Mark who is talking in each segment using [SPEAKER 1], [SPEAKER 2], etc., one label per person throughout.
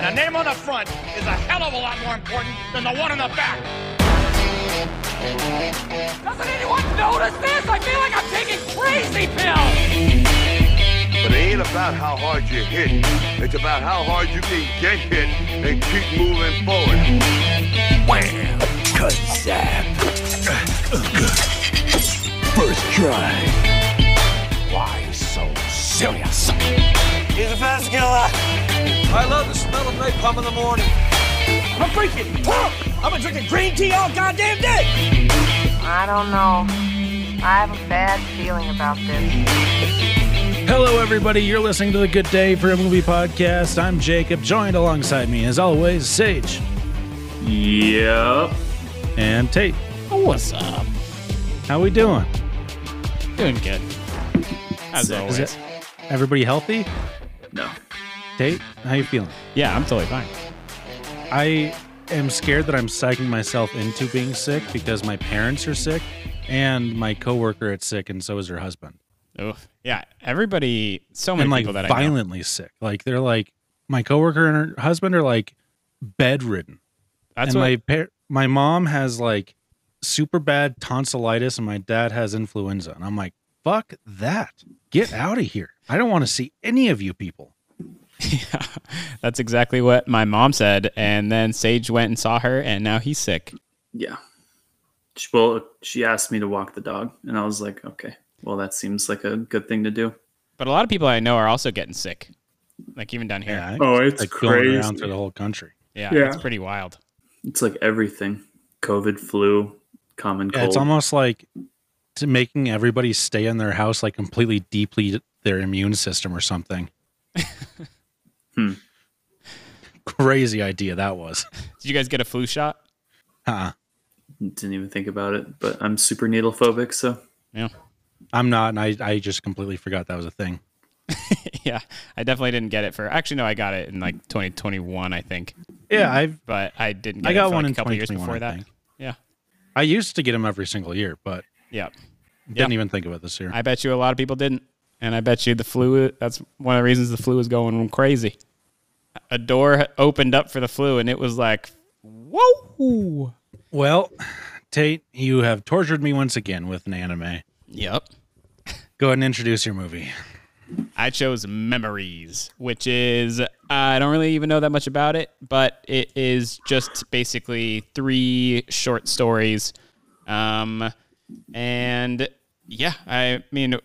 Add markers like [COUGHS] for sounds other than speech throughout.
[SPEAKER 1] And a name on the front is a hell of a lot more important than the one on the back. Doesn't anyone notice this? I feel like I'm taking crazy pills.
[SPEAKER 2] But it ain't about how hard you hit. It's about how hard you can get hit and keep moving forward.
[SPEAKER 3] Wham! Kazap! First try. Why so serious?
[SPEAKER 4] He's a fast killer.
[SPEAKER 5] I love the smell of napalm in the morning.
[SPEAKER 4] I'm freaking pumped. I've been drinking green tea all goddamn day.
[SPEAKER 6] I don't know. I have a bad feeling about this.
[SPEAKER 7] Hello, everybody. You're listening to the Good Day for a Movie podcast. I'm Jacob, joined alongside me, as always, Sage
[SPEAKER 8] Yep.
[SPEAKER 7] and Tate.
[SPEAKER 9] What's up?
[SPEAKER 7] How we doing?
[SPEAKER 9] Doing good. As always.
[SPEAKER 7] Is it everybody healthy?
[SPEAKER 8] No.
[SPEAKER 7] Tate, how you feeling?
[SPEAKER 9] Yeah, I'm totally fine.
[SPEAKER 7] I am scared that I'm psyching myself into being sick because my parents are sick and my coworker is sick, and so is her husband.
[SPEAKER 9] Oh, yeah. Everybody, so many
[SPEAKER 7] and like
[SPEAKER 9] people that
[SPEAKER 7] violently sick. Like they're like my coworker and her husband are like bedridden.
[SPEAKER 9] That's
[SPEAKER 7] and
[SPEAKER 9] what.
[SPEAKER 7] my par- my mom has like super bad tonsillitis and my dad has influenza and i'm like fuck that get out of here i don't want to see any of you people
[SPEAKER 9] yeah, [LAUGHS] that's exactly what my mom said. And then Sage went and saw her, and now he's sick.
[SPEAKER 8] Yeah. She, well, she asked me to walk the dog, and I was like, okay, well, that seems like a good thing to do.
[SPEAKER 9] But a lot of people I know are also getting sick, like even down here.
[SPEAKER 7] yeah
[SPEAKER 8] Oh, it's
[SPEAKER 7] like going
[SPEAKER 8] crazy.
[SPEAKER 7] around through the whole country
[SPEAKER 9] Yeah,
[SPEAKER 8] Yeah.
[SPEAKER 9] it's pretty wild.
[SPEAKER 8] It's like everything COVID, flu, common
[SPEAKER 7] yeah,
[SPEAKER 8] cold.
[SPEAKER 7] it's almost like making everybody stay in their house like completely deplete their immune system or something
[SPEAKER 8] Hmm.
[SPEAKER 7] crazy idea that was
[SPEAKER 9] Did you guys get a flu shot?
[SPEAKER 7] uh
[SPEAKER 8] Didn't even think about it, but I'm super needle phobic, so
[SPEAKER 9] Yeah.
[SPEAKER 7] i'm not and I, I just completely forgot that was a thing [LAUGHS]
[SPEAKER 9] yeah, I definitely didn't get it for. Actually, no, I got it in like 2021, I think.
[SPEAKER 7] yeah i've
[SPEAKER 9] But I didn't. Get
[SPEAKER 7] I got
[SPEAKER 9] it for
[SPEAKER 7] one
[SPEAKER 9] like
[SPEAKER 7] in
[SPEAKER 9] a couple years
[SPEAKER 7] 2021,
[SPEAKER 9] before
[SPEAKER 7] I
[SPEAKER 9] that.
[SPEAKER 7] think.
[SPEAKER 9] Yeah,
[SPEAKER 7] i used to get them every single year but
[SPEAKER 9] yeah.
[SPEAKER 7] didn't
[SPEAKER 9] Yeah.
[SPEAKER 7] even think about this year
[SPEAKER 9] I bet you a lot of people didn't, and I bet you the flu. That's one of the reasons the flu is going crazy. A door opened up for the flu, and it was like, whoa.
[SPEAKER 7] Well, Tate, you have tortured me once again with an anime.
[SPEAKER 9] Yep.
[SPEAKER 7] Go ahead and introduce your movie.
[SPEAKER 9] I chose Memories, which is I don't really even know that much about it, but it is just basically three short stories. Um, and yeah, I mean,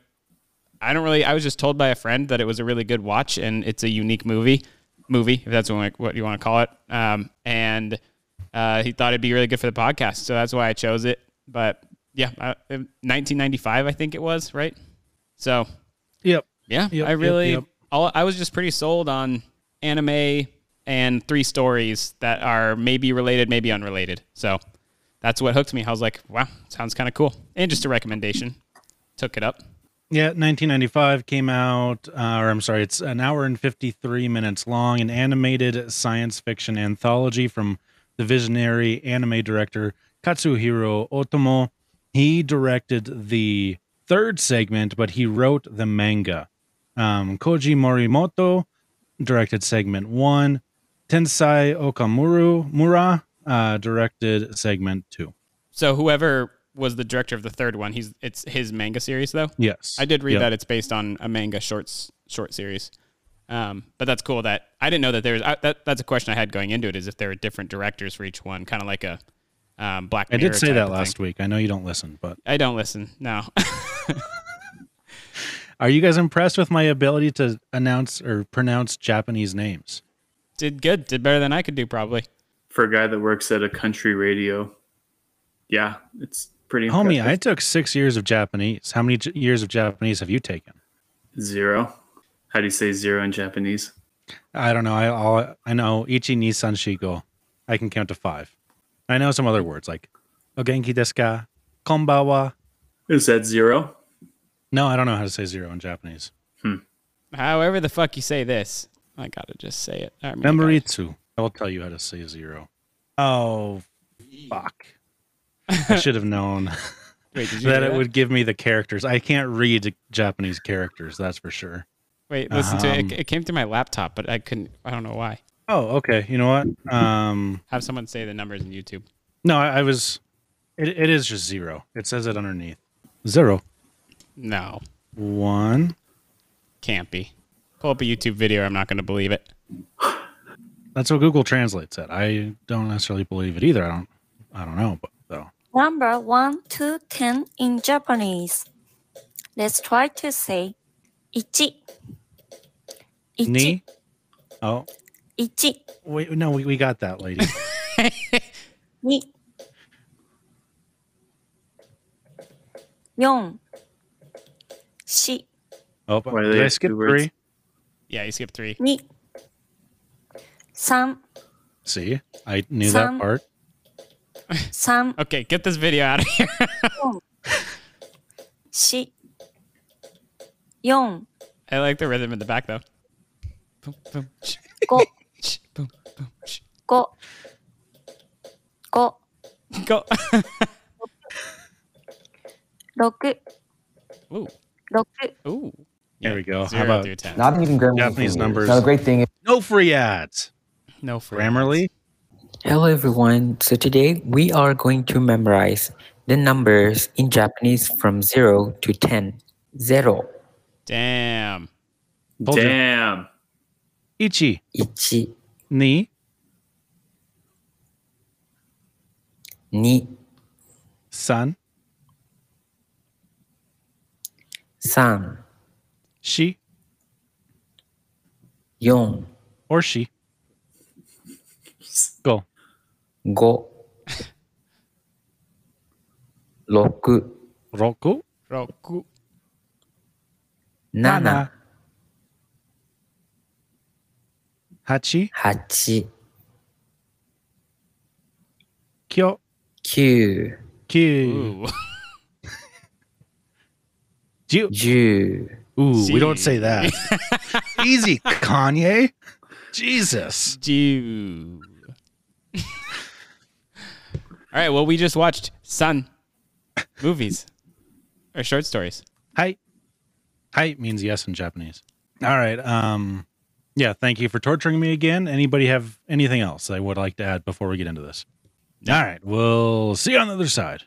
[SPEAKER 9] I don't really. I was just told by a friend that it was a really good watch, and it's a unique movie. Movie, if that's what, you want to call it. Um, and uh, he thought it'd be really good for the podcast, so that's why I chose it. But yeah, uh, 1995, I think it was, right? So
[SPEAKER 7] Yep.
[SPEAKER 9] yeah,
[SPEAKER 7] Yep,
[SPEAKER 9] I
[SPEAKER 7] yep,
[SPEAKER 9] really,
[SPEAKER 7] yep.
[SPEAKER 9] All, I was just pretty sold on anime and three stories that are maybe related, maybe unrelated. So that's what hooked me. I was like, wow, sounds kind of cool. And just a recommendation. Took it up.
[SPEAKER 7] Yeah, 1995 came out, uh, or I'm sorry, it's an hour and 53 minutes long, an animated science fiction anthology from the visionary anime director Katsuhiro Otomo. He directed the third segment, but he wrote the manga. Um, Koji Morimoto directed segment one. Tensai Okamura Mura uh, directed segment two.
[SPEAKER 9] So whoever was the director of the third one, he's it's his manga series though.
[SPEAKER 7] Yes,
[SPEAKER 9] I did read
[SPEAKER 7] Yep.
[SPEAKER 9] that it's based on a manga shorts short series. Um, but that's cool that I didn't know that there's I, that. That's a question I had going into it is if there are different directors for each one, kind of like a um, Black.
[SPEAKER 7] I did say
[SPEAKER 9] type
[SPEAKER 7] that last
[SPEAKER 9] thing.
[SPEAKER 7] week. I know you don't listen, but
[SPEAKER 9] I don't listen. No. [LAUGHS]
[SPEAKER 7] Are you guys impressed with my ability to announce or pronounce Japanese names?
[SPEAKER 9] Did good. Did better than I could do probably.
[SPEAKER 8] for a guy that works at a country radio, yeah, it's pretty.
[SPEAKER 7] Homie, I took six years of Japanese. How many j- years of Japanese have you taken?
[SPEAKER 8] zero. How do you say zero in Japanese?
[SPEAKER 7] I don't know. I all I know ichi ni san shigo. I can count to five. I know some other words like ogenki desu ka, konbawa.
[SPEAKER 8] Is that zero?
[SPEAKER 7] No, I don't know how to say zero in Japanese. Hmm.
[SPEAKER 9] However the fuck you say this, I gotta just say it. I mean, I
[SPEAKER 7] Memoritsu. I will tell you how to say zero. Oh, fuck. [LAUGHS] I should have known [LAUGHS]
[SPEAKER 9] Wait, did you
[SPEAKER 7] that
[SPEAKER 9] do
[SPEAKER 7] it would give me the characters. I can't read Japanese characters, that's for sure.
[SPEAKER 9] Wait, listen to it.
[SPEAKER 7] Um,
[SPEAKER 9] it. It came through my laptop, but I couldn't. I don't know why.
[SPEAKER 7] Oh, okay. You know what? Um,
[SPEAKER 9] Have someone say the numbers in YouTube.
[SPEAKER 7] no, I, I was. It, it is just zero. It says it underneath. Zero,
[SPEAKER 9] No,
[SPEAKER 7] one.
[SPEAKER 9] can't be. Pull up a YouTube video. I'm not going to believe it.
[SPEAKER 7] That's what Google Translate said. I don't necessarily believe it either. I don't. I don't know, but though.
[SPEAKER 10] Number 1 to 10 in Japanese. Let's try to say 1. 1.
[SPEAKER 7] Ni. Oh,
[SPEAKER 10] 1.
[SPEAKER 7] wait. No, we, we got that, lady.
[SPEAKER 10] 2. 4. 4.
[SPEAKER 7] Oh, but
[SPEAKER 8] Why do
[SPEAKER 7] did
[SPEAKER 8] they
[SPEAKER 7] I
[SPEAKER 8] have
[SPEAKER 7] skip
[SPEAKER 8] two words?
[SPEAKER 7] three?
[SPEAKER 9] Yeah, you skipped three.
[SPEAKER 10] 2. 3.
[SPEAKER 7] See, I knew
[SPEAKER 10] Some-
[SPEAKER 7] that part.
[SPEAKER 10] 3. [LAUGHS]
[SPEAKER 9] Okay, get this video out of here.
[SPEAKER 10] 4. 4.
[SPEAKER 9] I like the rhythm in the back though. Boom, boom, sh-
[SPEAKER 10] 5.
[SPEAKER 9] boom, boom, sh-
[SPEAKER 10] 5. 5.
[SPEAKER 9] Go.
[SPEAKER 10] 6. [LAUGHS]
[SPEAKER 9] Ooh,
[SPEAKER 10] 6.
[SPEAKER 9] ooh.
[SPEAKER 7] There we go. How
[SPEAKER 9] Zero
[SPEAKER 7] about
[SPEAKER 9] through ten.
[SPEAKER 11] Not even Grammarly.
[SPEAKER 7] Japanese numbers?
[SPEAKER 11] Now the great thing is
[SPEAKER 7] No free ads.
[SPEAKER 9] no free
[SPEAKER 7] Grammarly.
[SPEAKER 12] Hello everyone. So today we are going to memorize the numbers in Japanese from 0 to 10. Zero,
[SPEAKER 9] Damn.
[SPEAKER 7] Told you.
[SPEAKER 8] Damn.
[SPEAKER 7] Ichi.
[SPEAKER 12] 1,
[SPEAKER 7] Ni.
[SPEAKER 12] 2,
[SPEAKER 7] San.
[SPEAKER 12] 3,
[SPEAKER 7] She.
[SPEAKER 12] 4,
[SPEAKER 7] Or she. Go.
[SPEAKER 12] 5, 6,
[SPEAKER 7] Roku.
[SPEAKER 9] Roku.
[SPEAKER 12] 7,
[SPEAKER 7] Hachi.
[SPEAKER 12] 8,
[SPEAKER 7] Kyo.
[SPEAKER 12] 9,
[SPEAKER 7] Kyu.
[SPEAKER 9] Ooh.
[SPEAKER 7] Ju.
[SPEAKER 12] 10.
[SPEAKER 7] Ooh, we don't say that. Easy, Kanye. Jesus.
[SPEAKER 9] Jew. All right. Well, we just watched Sun movies or short stories.
[SPEAKER 7] Hi. Hi means yes in Japanese. All right. Um yeah, thank you for torturing me again. Anybody have anything else they would like to add before we get into this? All right. We'll see you on the other side.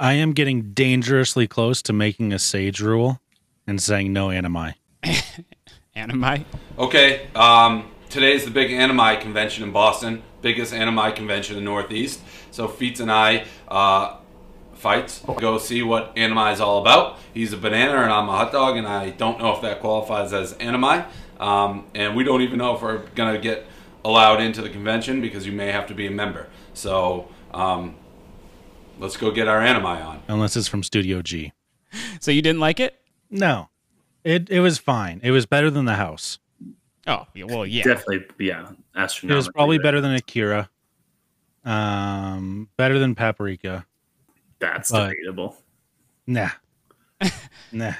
[SPEAKER 7] I am getting dangerously close to making a sage rule and saying no animi. [LAUGHS]
[SPEAKER 9] Anime.
[SPEAKER 13] Okay, um, today is the big anime convention in Boston, biggest anime convention in the Northeast. So Feats and I uh, fights. Go see what anime is all about. He's a banana and I'm a hot dog, and I don't know if that qualifies as anime. Um, and we don't even know if we're gonna get allowed into the convention because you may have to be a member. So um, let's go get our anime on.
[SPEAKER 7] Unless it's from Studio G. [LAUGHS]
[SPEAKER 9] So you didn't like it?
[SPEAKER 7] No, it it was fine. It was better than the house.
[SPEAKER 9] Oh, yeah, well, yeah.
[SPEAKER 8] Definitely, yeah.
[SPEAKER 7] It was probably
[SPEAKER 8] better.
[SPEAKER 7] better than Akira. Um, better than Paprika.
[SPEAKER 8] That's
[SPEAKER 7] but-
[SPEAKER 8] debatable.
[SPEAKER 7] Nah, [LAUGHS] nah.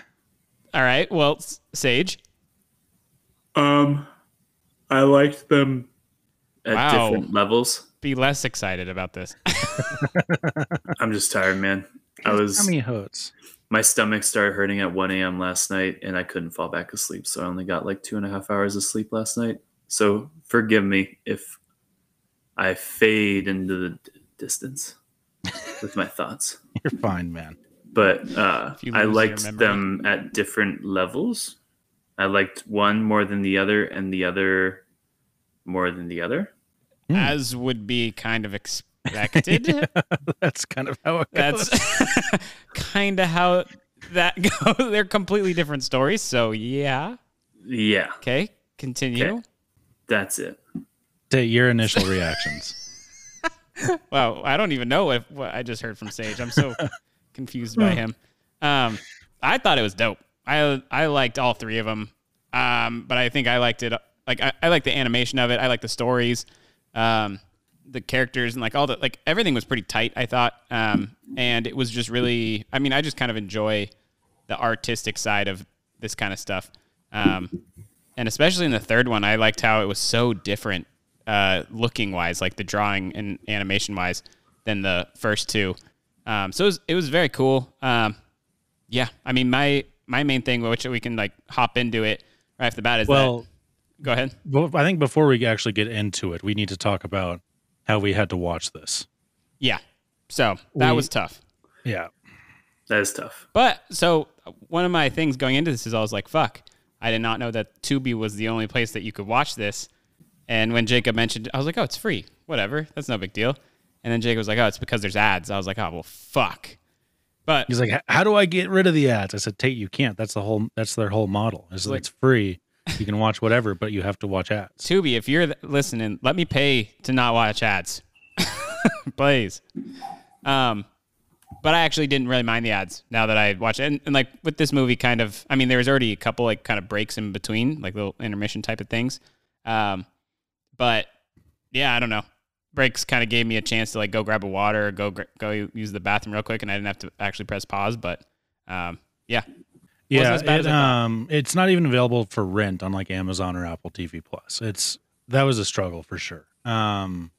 [SPEAKER 9] All right. Well, S- Sage.
[SPEAKER 8] Um, I liked them at
[SPEAKER 9] Wow.
[SPEAKER 8] different levels.
[SPEAKER 9] Be less excited about this. [LAUGHS]
[SPEAKER 8] I'm just tired, man. I was
[SPEAKER 7] How many hurts.
[SPEAKER 8] my stomach started hurting at 1 a.m. last night, and I couldn't fall back asleep. So I only got like two and a half hours of sleep last night. So forgive me if I fade into the d- distance [LAUGHS] with my thoughts.
[SPEAKER 7] You're fine, man.
[SPEAKER 8] But uh, I liked them at different levels. I liked one more than the other, and the other more than the other.
[SPEAKER 7] Hmm.
[SPEAKER 9] As would be kind of [LAUGHS] expected.
[SPEAKER 7] That's kind of how it goes.
[SPEAKER 9] That's [LAUGHS] kind of how that goes. They're completely different stories. So, yeah.
[SPEAKER 8] Yeah,
[SPEAKER 9] Okay. Continue.
[SPEAKER 8] Okay. that's it.
[SPEAKER 7] Take your initial reactions. [LAUGHS]
[SPEAKER 9] Wow. I don't even know what, what I just heard from Sage. I'm so [LAUGHS] confused by him. Um, I thought it was dope. I I liked all three of them. Um, but I think I liked it. Like I, I like the animation of it. I like the stories, um, the characters, and like all the like everything was pretty tight. I thought, um, and it was just really. I mean, I just kind of enjoy the artistic side of this kind of stuff. Um, and especially in the third one, I liked how it was so different, uh, looking wise, like the drawing and animation wise, than the first two. Um, so it was, it was very cool. Um, yeah, I mean, my my main thing, which we can like hop into it right off the bat, is
[SPEAKER 7] Well,
[SPEAKER 9] that. Go ahead.
[SPEAKER 7] well, I think before we actually get into it, we need to talk about how we had to watch this.
[SPEAKER 9] Yeah. So that
[SPEAKER 7] We-
[SPEAKER 9] was tough.
[SPEAKER 7] Yeah.
[SPEAKER 8] That is tough.
[SPEAKER 9] But so one of my things going into this is I was like, fuck, I did not know that Tubi was the only place that you could watch this. And when Jacob mentioned, I was like, oh, it's free. Whatever. That's no big deal. And then Jacob was like, oh, it's because there's ads. I was like, oh, well, fuck. But
[SPEAKER 7] He's like, "How do I get rid of the ads?" I said, "Tate, you can't. That's the whole. That's their whole model. Is
[SPEAKER 9] like-
[SPEAKER 7] it's free. You can watch whatever, but you have to watch ads."
[SPEAKER 9] Tubi, if you're listening, let me pay to not watch ads, [LAUGHS] please. Um, but I actually didn't really mind the ads now that I watched it. And, and like with this movie, kind of, I mean, there was already a couple like kind of breaks in between, like little intermission type of things. Um, but yeah, I don't know. Breaks kind of gave me a chance to like go grab a water, or go go use the bathroom real quick, and I didn't have to actually press pause. But um, yeah,
[SPEAKER 7] Yeah, it,
[SPEAKER 9] as I thought.
[SPEAKER 7] um, it's not even available for rent on like Amazon or Apple TV Plus. It's that was a struggle for sure. Um,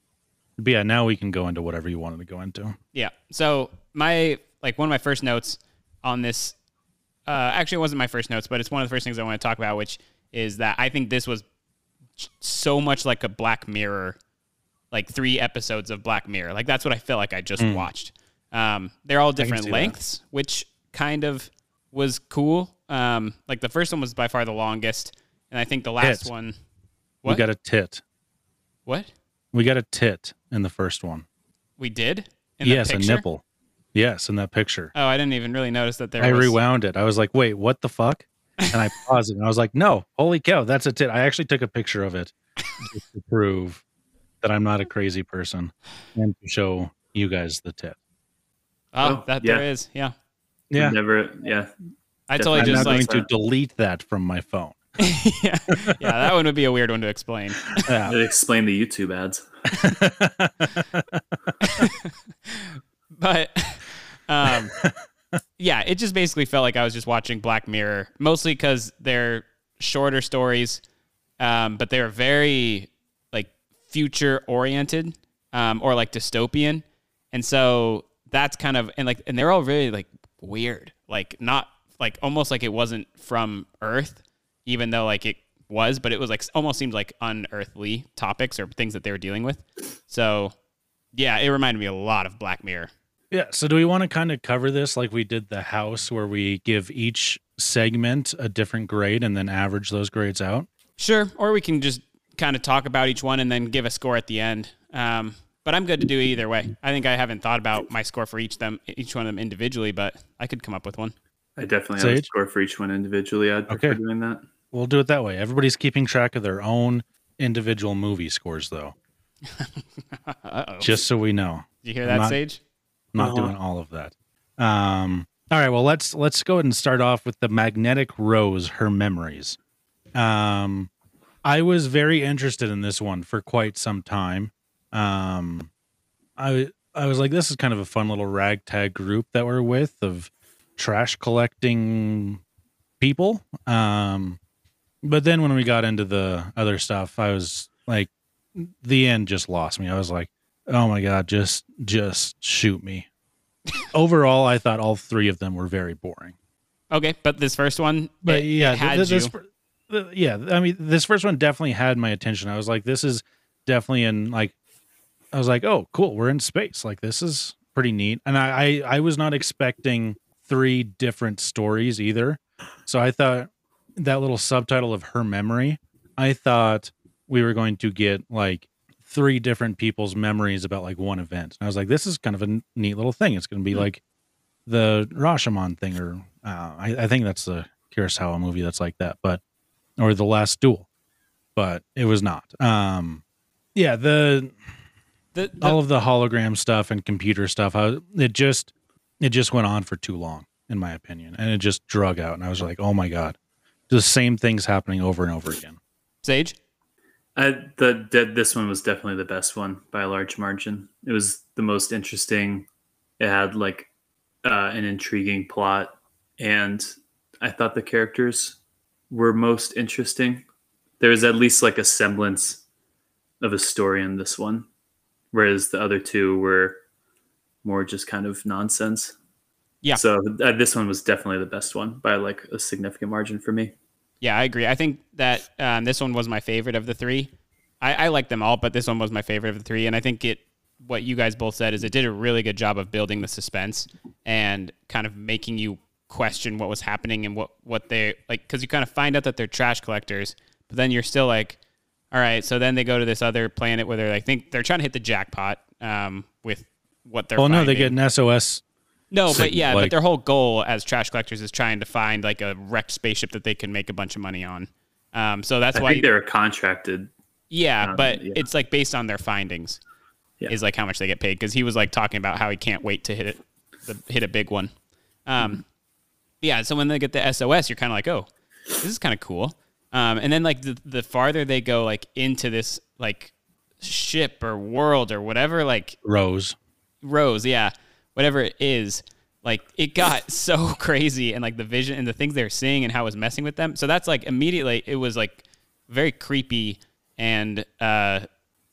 [SPEAKER 7] but yeah, now we can go into whatever you wanted to go into.
[SPEAKER 9] Yeah. So my like one of my first notes on this, uh, actually it wasn't my first notes, but it's one of the first things I want to talk about, which is that I think this was so much like a Black Mirror, like three episodes of Black Mirror. Like that's what I feel like I just
[SPEAKER 7] Mm.
[SPEAKER 9] watched. Um, they're all different
[SPEAKER 7] see that.
[SPEAKER 9] lengths, which kind of was cool. Um, like the first one was by far the longest, and I think the last
[SPEAKER 7] Tit.
[SPEAKER 9] one.
[SPEAKER 7] We got a tit.
[SPEAKER 9] what
[SPEAKER 7] We got a tit in the first one.
[SPEAKER 9] we did? In the
[SPEAKER 7] yes, a nipple. Yes, in that picture.
[SPEAKER 9] Oh, I didn't even really notice that there.
[SPEAKER 7] I
[SPEAKER 9] was...
[SPEAKER 7] rewound it. I was like, "Wait, what the fuck?" And I paused it, and I was like, "No, holy cow, that's a tit." I actually took a picture of it just to prove that I'm not a crazy person and to show you guys the tit.
[SPEAKER 9] Oh,
[SPEAKER 8] Oh,
[SPEAKER 9] that
[SPEAKER 8] yeah.
[SPEAKER 9] there is. Yeah.
[SPEAKER 7] Yeah,
[SPEAKER 8] Never. Yeah.
[SPEAKER 9] I totally
[SPEAKER 7] I'm
[SPEAKER 9] just
[SPEAKER 7] now
[SPEAKER 9] like
[SPEAKER 7] going to delete that from my phone. [LAUGHS]
[SPEAKER 9] yeah, yeah, that one would be a weird one to explain.
[SPEAKER 7] Yeah.
[SPEAKER 8] Explain the YouTube ads. [LAUGHS]
[SPEAKER 9] But um [LAUGHS] yeah, it just basically felt like I was just watching Black Mirror, mostly cuz they're shorter stories um but they're very like future oriented um or like dystopian. And so that's kind of and like and they're all really like weird. Like not like almost like it wasn't from Earth even though like it was, but it was like almost seemed like unearthly topics or things that they were dealing with. So yeah, it reminded me a lot of Black Mirror.
[SPEAKER 7] Yeah. So, do we want to kind of cover this like we did the house, where we give each segment a different grade and then average those grades out?
[SPEAKER 9] Sure. Or we can just kind of talk about each one and then give a score at the end. Um, but I'm good to do either way. I think I haven't thought about my score for each them each one of them individually, but I could come up with one.
[SPEAKER 8] I definitely have a score for each one individually. I'd prefer
[SPEAKER 7] Okay.
[SPEAKER 8] doing that.
[SPEAKER 7] We'll do it that way. Everybody's keeping track of their own individual movie scores, though, [LAUGHS]
[SPEAKER 9] Uh-oh.
[SPEAKER 7] just so we know.
[SPEAKER 9] Did you hear
[SPEAKER 7] I'm
[SPEAKER 9] that,
[SPEAKER 7] not-
[SPEAKER 9] Sage?
[SPEAKER 7] I'm not
[SPEAKER 8] Uh-huh.
[SPEAKER 7] doing all of that. Um, all right. Well, let's let's go ahead and start off with the magnetic rose. Her memories. Um, I was very interested in this one for quite some time. Um, I I was like, this is kind of a fun little ragtag group that we're with of trash collecting people. Um, but then when we got into the other stuff, I was like, the end just lost me. I was like, oh my god, just just shoot me. Overall, I thought all three of them were very boring.
[SPEAKER 9] Okay, but this first one,
[SPEAKER 7] But
[SPEAKER 9] it-
[SPEAKER 7] yeah,
[SPEAKER 9] it had
[SPEAKER 7] th- this,
[SPEAKER 9] you.
[SPEAKER 7] yeah. I mean, this first one definitely had my attention. I was like, this is definitely in like, I was like, oh, cool, we're in space. Like, this is pretty neat. And I, I, I was not expecting three different stories either. So I thought that little subtitle of her memory, I thought we were going to get like three different people's memories about like one event. And I was like, this is kind of a neat little thing. It's going to be like the Rashomon thing, or uh, I, I think that's the Kurosawa movie that's like that, but or the Last Duel, but it was not. Um, yeah, the,
[SPEAKER 9] The, the-
[SPEAKER 7] all of the hologram stuff and computer stuff, I, it just it just went on for too long, in my opinion, and it just drug out. And I was like, oh my god, the same things happening over and over again.
[SPEAKER 9] Sage.
[SPEAKER 8] I, the, the this one was definitely the best one by a large margin. It was the most interesting. It had like uh, an intriguing plot, and I thought the characters were most interesting. There was at least like a semblance of a story in this one, whereas the other two were more just kind of nonsense.
[SPEAKER 9] Yeah.
[SPEAKER 8] So uh, this one was definitely the best one by like a significant margin for me.
[SPEAKER 9] Yeah, I agree. I think that um, this one was my favorite of the three. I, I like them all, but this one was my favorite of the three. And I think it, what you guys both said, is it did a really good job of building the suspense and kind of making you question what was happening and what what they like. Because you kind of find out that they're trash collectors, but then you're still like, all right. So then they go to this other planet where they're like, think they're trying to hit the jackpot um, with what they're.
[SPEAKER 7] well, no, they get an SOS.
[SPEAKER 9] No,
[SPEAKER 7] sig-
[SPEAKER 9] but yeah,
[SPEAKER 7] like-
[SPEAKER 9] but their whole goal as trash collectors is trying to find like a wrecked spaceship that they can make a bunch of money on. Um, so that's
[SPEAKER 8] I
[SPEAKER 9] why,
[SPEAKER 8] think they're contracted.
[SPEAKER 9] yeah,
[SPEAKER 8] um,
[SPEAKER 9] but
[SPEAKER 8] yeah.
[SPEAKER 9] it's like based on their findings,
[SPEAKER 8] Yeah.
[SPEAKER 9] is like how much they get paid. Because he was like talking about how he can't wait to hit it, the, hit a big one. Um, yeah, so when they get the SOS, you're kind of like, oh, this is kind of cool. Um, and then like the, the farther they go like into this like ship or world or whatever, like
[SPEAKER 7] Rose.
[SPEAKER 9] Rose, yeah, whatever it is, like it got [LAUGHS] so crazy and like the vision and the things they were seeing and how it was messing with them. So that's like immediately it was like very creepy and uh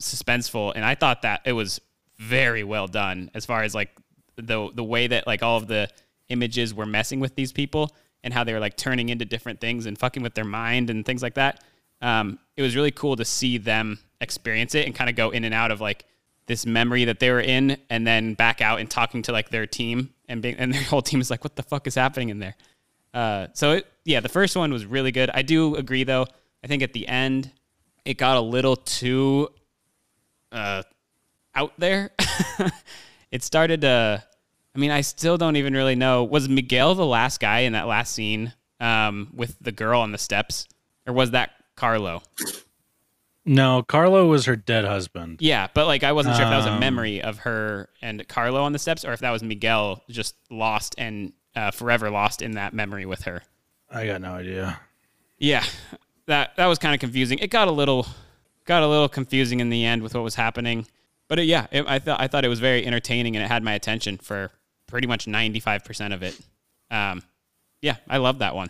[SPEAKER 9] suspenseful and I thought that it was very well done as far as like the the way that like all of the images were messing with these people and how they were like turning into different things and fucking with their mind and things like that. Um, it was really cool to see them experience it and kind of go in and out of like this memory that they were in and then back out and talking to like their team and being, and their whole team is like, what the fuck is happening in there? Uh, so it, yeah, the first one was really good. I do agree though. I think at the end it got a little too uh, out there. [LAUGHS] it started to. I mean, I still don't even really know. Was Miguel the last guy in that last scene um, with the girl on the steps, or was that Carlo?
[SPEAKER 7] No, Carlo was her dead husband.
[SPEAKER 9] Yeah, but like I wasn't sure if that was a
[SPEAKER 7] Um,
[SPEAKER 9] memory of her and Carlo on the steps, or if that was Miguel just lost and uh, forever lost in that memory with her.
[SPEAKER 7] I got no idea.
[SPEAKER 9] Yeah, that that was kind of confusing. It got a little got a little confusing in the end with what was happening, but it, yeah, it, I thought I thought it was very entertaining and it had my attention for pretty much ninety five percent of it. Um, yeah, I love that one.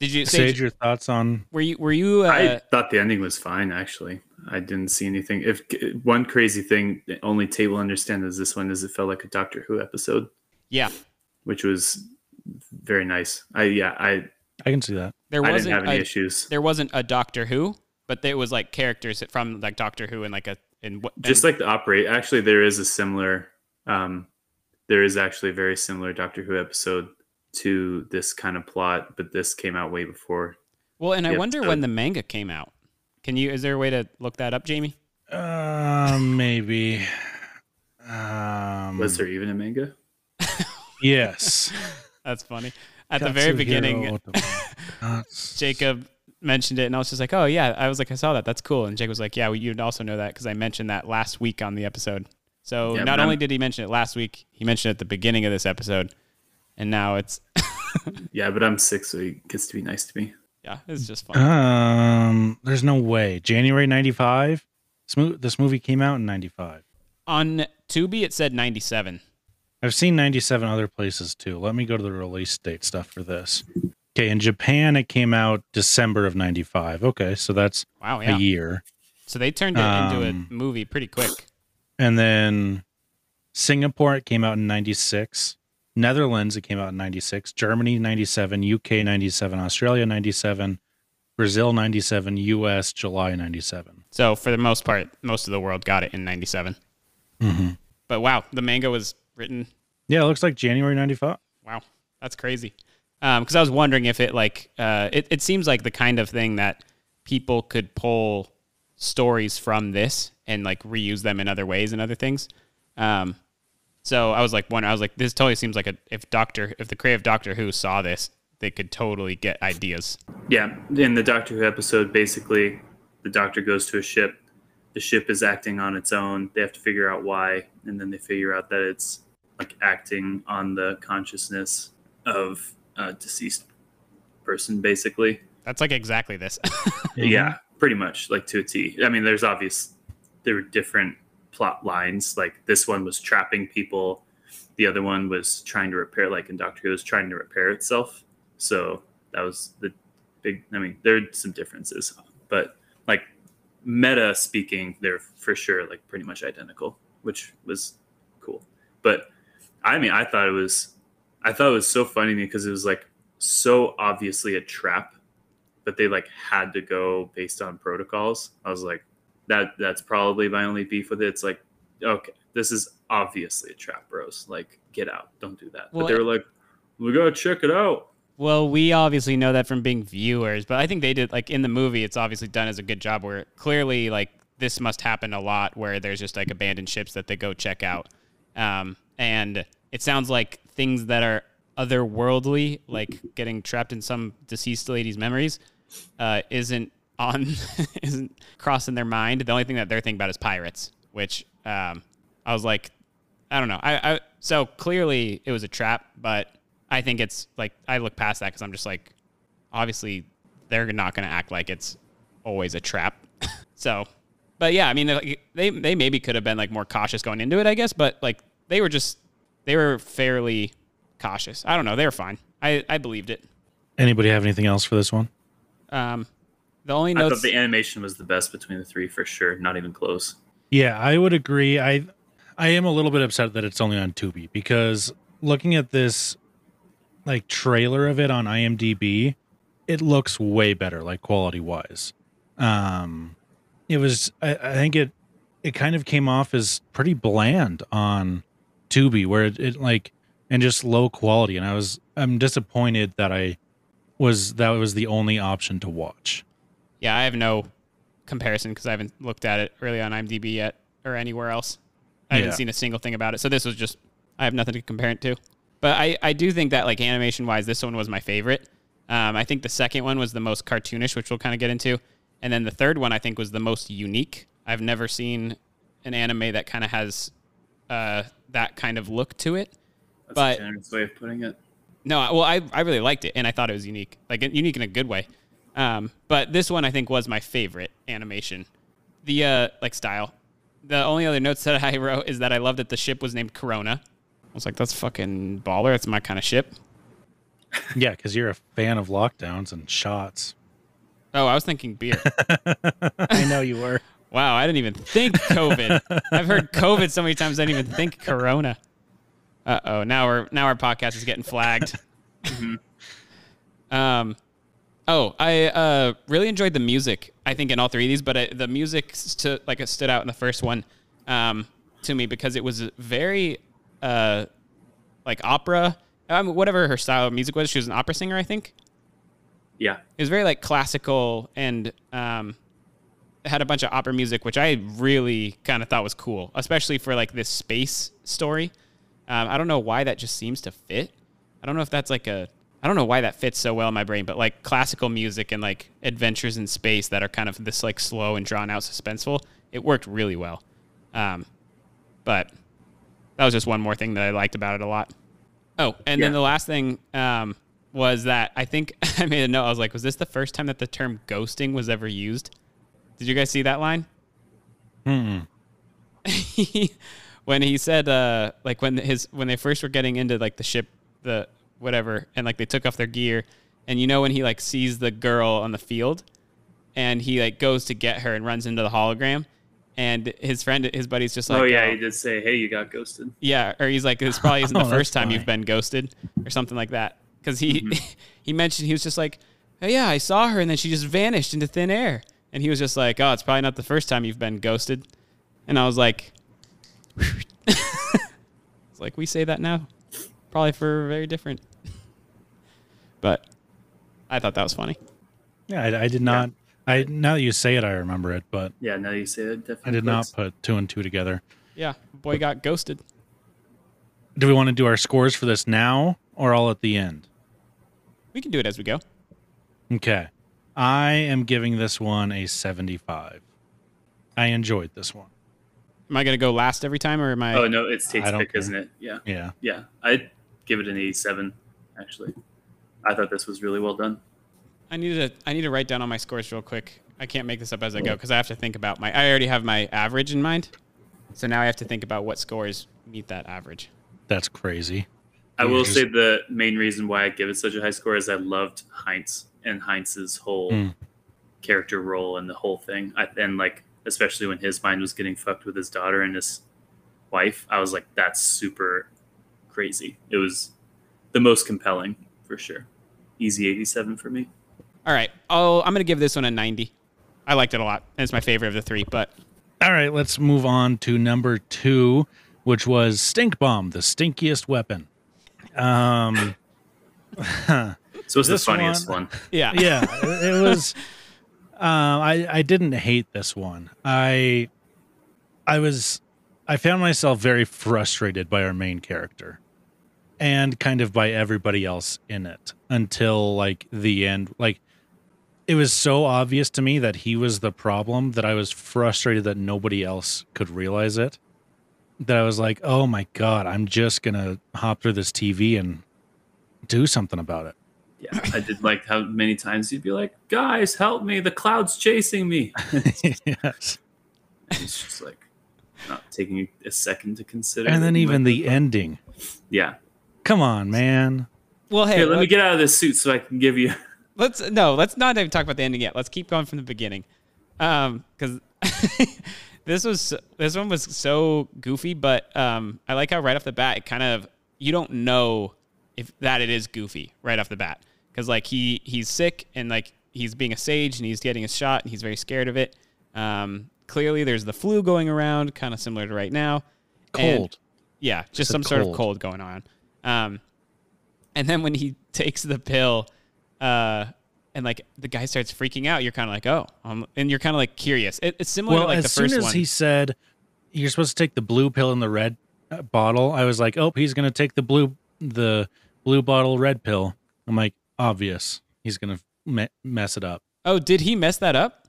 [SPEAKER 9] Did you
[SPEAKER 7] Sage,
[SPEAKER 9] Sage,
[SPEAKER 7] your thoughts on?
[SPEAKER 9] were you were you uh,
[SPEAKER 8] I thought the ending was fine. Actually, I didn't see anything. If one crazy thing, the only table understand is this one is it felt like a Doctor Who episode,
[SPEAKER 9] yeah
[SPEAKER 8] which was very nice. I yeah, I
[SPEAKER 7] I can see that.
[SPEAKER 9] there wasn't
[SPEAKER 8] didn't have any
[SPEAKER 9] a-
[SPEAKER 8] issues.
[SPEAKER 9] there wasn't a Doctor Who, but there was like characters from like Doctor Who and like a in what
[SPEAKER 8] Just like the operate. Actually, there is a similar. Um, there is actually a very similar Doctor Who episode to this kind of plot, but this came out way before.
[SPEAKER 9] well, and I
[SPEAKER 8] the
[SPEAKER 9] wonder
[SPEAKER 8] episode.
[SPEAKER 9] when the manga came out. Can you? Is there a way to look that up, Jamie?
[SPEAKER 7] Uh, maybe. Um,
[SPEAKER 8] Was there even a manga?
[SPEAKER 7] Yes. [LAUGHS]
[SPEAKER 9] That's funny. At the very beginning, [LAUGHS] Jacob mentioned it, and I was just like, "Oh yeah," I was like, "I saw that. That's cool." And Jake was like, "Yeah, well, you'd also know that because I mentioned that last week on the episode." So
[SPEAKER 8] Yeah,
[SPEAKER 9] not only
[SPEAKER 8] I'm-
[SPEAKER 9] did he mention it last week, he mentioned it at the beginning of this episode, and now it's [LAUGHS]
[SPEAKER 8] Yeah, but I'm sick, so he gets to be nice to me.
[SPEAKER 9] yeah, it's just fun.
[SPEAKER 7] Um, there's no way. January '95. This, this movie came out in '95.
[SPEAKER 9] on Tubi, it said ninety-seven.
[SPEAKER 7] I've seen 97 other places too. Let me go to the release date stuff for this. Okay, in Japan it came out December of 95. Okay, so that's
[SPEAKER 9] Wow, yeah.
[SPEAKER 7] a year.
[SPEAKER 9] So they turned it into
[SPEAKER 7] Um,
[SPEAKER 9] a movie pretty quick.
[SPEAKER 7] And then Singapore it came out in 96. Netherlands it came out in 96. Germany 97, UK 97, Australia 97, Brazil 97, US July 97.
[SPEAKER 9] So for the most part, most of the world got it in ninety-seven.
[SPEAKER 7] Mm-hmm.
[SPEAKER 9] But wow, the manga was written
[SPEAKER 7] Yeah, it looks like January 95.
[SPEAKER 9] Wow, that's crazy. Because I was wondering if it like uh, it, it seems like the kind of thing that people could pull stories from this and like reuse them in other ways and other things. Um, so I was like, one, I was like, this totally seems like a if Doctor if the creative Doctor Who saw this, they could totally get ideas.
[SPEAKER 8] Yeah, in the Doctor Who episode, basically, the Doctor goes to a ship. The ship is acting on its own. They have to figure out why, and then they figure out that it's like acting on the consciousness of a deceased person, basically.
[SPEAKER 9] That's like exactly this. [LAUGHS]
[SPEAKER 8] Yeah, mm-hmm. pretty much like to a T. I mean, there's obvious there were different plot lines. Like this one was trapping people, the other one was trying to repair. Like in Doctor Who, was trying to repair itself. So that was the big. I mean, there are some differences, but like meta speaking, they're for sure like pretty much identical, which was cool. But I mean, I thought it was, I thought it was so funny because it was like so obviously a trap but they like had to go based on protocols. I was like, that that's probably my only beef with it. It's like, okay, this is obviously a trap, bros. Like, get out, don't do that.
[SPEAKER 9] Well,
[SPEAKER 8] but they were like, we gotta check it out.
[SPEAKER 9] Well, we obviously know that from being viewers, but I think they did like in the movie. It's obviously done as a good job. Where clearly, like this must happen a lot, where there's just like abandoned ships that they go check out, um, and it sounds like things that are otherworldly, like getting trapped in some deceased lady's memories, uh, isn't on, [LAUGHS] isn't crossing their mind. The only thing that they're thinking about is pirates, which um, I was like, I don't know. I, I so clearly it was a trap, but I think it's like I look past that because I'm just like, obviously they're not going to act like it's always a trap. [LAUGHS] so, but yeah, I mean like, they they maybe could have been like more cautious going into it, I guess, but like they were just they were fairly cautious. I don't know, they were fine. I I believed it.
[SPEAKER 7] Anybody have anything else for this one?
[SPEAKER 9] Um, the only
[SPEAKER 8] I thought the animation was the best between the three for sure. Not even close.
[SPEAKER 7] Yeah, I would agree. I I am a little bit upset that it's only on Tubi because looking at this like trailer of it on IMDb, it looks way better, like quality wise. Um, it was I, I think it it kind of came off as pretty bland on Tubi, where it, it like and just low quality, and I was I'm disappointed that I was that was the only option to watch.
[SPEAKER 9] Yeah, I have no comparison because I haven't looked at it really on IMDb yet or anywhere else. I haven't seen a single thing about it. So this was just I have nothing to compare it to. But I, I do think that like animation wise, this one was my favorite. Um, I think the second one was the most cartoonish, which we'll kind of get into, and then the third one I think was the most unique. I've never seen an anime that kind of has uh, that kind of look to it.
[SPEAKER 8] That's
[SPEAKER 9] but
[SPEAKER 8] a generous way of putting it.
[SPEAKER 9] no, well, I, I really liked it, and I thought it was unique, like unique in a good way. Um, but this one I think was my favorite animation. The uh, like style. The only other notes that I [LAUGHS] wrote is that I love that the ship was named Corona. I was like, that's fucking baller. That's my kind of ship. [LAUGHS]
[SPEAKER 7] Yeah, because you're a fan of lockdowns and shots.
[SPEAKER 9] Oh, I was thinking beer. [LAUGHS]
[SPEAKER 7] I know you were.
[SPEAKER 9] wow, I didn't even think COVID. I've heard COVID so many times I didn't even think Corona. Uh oh, now our now our podcast is getting flagged. Um, oh, I uh, really enjoyed the music. I think in all three of these, but uh, the music stu- like it stood out in the first one um, to me because it was very uh, like opera. I mean, whatever her style of music was, she was an opera singer, I think.
[SPEAKER 8] Yeah.
[SPEAKER 9] It was very like classical and um, had a bunch of opera music, which I really kind of thought was cool, especially for like this space story. Um, I don't know why that just seems to fit. I don't know if that's like a I don't know why that fits so well in my brain, but like classical music and like adventures in space that are kind of this like slow and drawn out suspenseful, it worked really well. Um, but that was just one more thing that I liked about it a lot. Oh, and then the last thing um, was that I think [LAUGHS] I made a note. I was like, was this the first time that the term ghosting was ever used? Did you guys see that line?
[SPEAKER 7] Mm-mm. [LAUGHS]
[SPEAKER 9] when he said uh like when his when they first were getting into like the ship the whatever and like they took off their gear and you know when he like sees the girl on the field and he like goes to get her and runs into the hologram and his friend his buddy's just like
[SPEAKER 8] oh yeah,
[SPEAKER 9] uh,
[SPEAKER 8] he did say, "Hey, you got ghosted."
[SPEAKER 9] yeah or he's like this probably [LAUGHS] isn't
[SPEAKER 8] Oh,
[SPEAKER 9] the first time you've been ghosted or something like that because he [LAUGHS] he mentioned he was just like oh, yeah i saw her and then she just vanished into thin air and he was just like oh it's probably not the first time you've been ghosted and i was like [LAUGHS] it's like we say that now probably for very different but i thought that was funny
[SPEAKER 7] Yeah, I, I did not. I now that you say it, I remember it, but
[SPEAKER 8] Yeah, now you say it, definitely.
[SPEAKER 7] I did not put two and two together.
[SPEAKER 9] yeah boy got ghosted
[SPEAKER 7] Do we want to do our scores for this now or all at the end?
[SPEAKER 9] we can do it as we go
[SPEAKER 7] Okay. I am giving this one a 75. I enjoyed this one.
[SPEAKER 9] am i going to go last every time or am i
[SPEAKER 8] Oh no, it's Tate's pick,
[SPEAKER 7] care.
[SPEAKER 8] isn't it? Yeah.
[SPEAKER 7] Yeah.
[SPEAKER 8] Yeah, I'd give it an 87. Actually, I thought this was really well done.
[SPEAKER 9] I need to I need to write down all my scores real quick. I can't make this up as I go because I have to think about my. I already have my average in mind, so now I have to think about what scores meet that average.
[SPEAKER 7] That's crazy.
[SPEAKER 8] I will say the main reason why I give it such a high score is I loved Heintz and Heintz's whole
[SPEAKER 7] Mm.
[SPEAKER 8] character role and the whole thing. I, and like, especially when his mind was getting fucked with his daughter and his wife, I was like, that's super crazy. It was the most compelling for sure. Easy 87 for me.
[SPEAKER 9] All right, oh, I'm gonna give this one a 90. I liked it a lot. and It's my favorite of the three, but
[SPEAKER 7] All right, let's move on to number two, which was Stink Bomb, the stinkiest weapon. Um, [LAUGHS]
[SPEAKER 8] So it's the
[SPEAKER 7] this
[SPEAKER 8] funniest one.
[SPEAKER 9] Yeah. [LAUGHS]
[SPEAKER 7] yeah, it, it was. Uh, I I didn't hate this one. I I was I found myself very frustrated by our main character, and kind of by everybody else in it until like the end. Like it was so obvious to me that he was the problem that I was frustrated that nobody else could realize it. That I was like, oh my god, I'm just gonna hop through this TV and do something about it.
[SPEAKER 8] Yeah, I did like how many times you'd be like, "Guys, help me! The cloud's chasing me." [LAUGHS]
[SPEAKER 7] yes.
[SPEAKER 8] It's just like not taking a second to consider.
[SPEAKER 7] And then even the ending.
[SPEAKER 8] yeah.
[SPEAKER 7] Come on, man.
[SPEAKER 9] well, hey,
[SPEAKER 8] Here, let me get out of this suit so I can give you. [LAUGHS]
[SPEAKER 9] let's no, let's not even talk about the ending yet. Let's keep going from the beginning, um, because [LAUGHS] this was this one was so goofy, but um, I like how right off the bat it kind of you don't know if that it is goofy right off the bat because like he he's sick and like he's being a sage and he's getting a shot and he's very scared of it. Um, clearly there's the flu going around, kind of similar to right now. And-
[SPEAKER 7] Cold.
[SPEAKER 9] yeah, just
[SPEAKER 7] Said
[SPEAKER 9] some sort of
[SPEAKER 7] cold.
[SPEAKER 9] cold going on. Um, and then when he [LAUGHS] takes the pill, uh, and like the guy starts freaking out, you're kind of like, oh, um, and you're kind of like curious. It, it's similar
[SPEAKER 7] Well,
[SPEAKER 9] to like
[SPEAKER 7] as
[SPEAKER 9] the
[SPEAKER 7] soon
[SPEAKER 9] first
[SPEAKER 7] as
[SPEAKER 9] one.
[SPEAKER 7] he said you're supposed to take the blue pill in the red uh, bottle, I was like, oh, he's gonna take the blue the blue bottle red pill. I'm like, obvious. He's gonna me- mess it up.
[SPEAKER 9] oh, did he mess that up?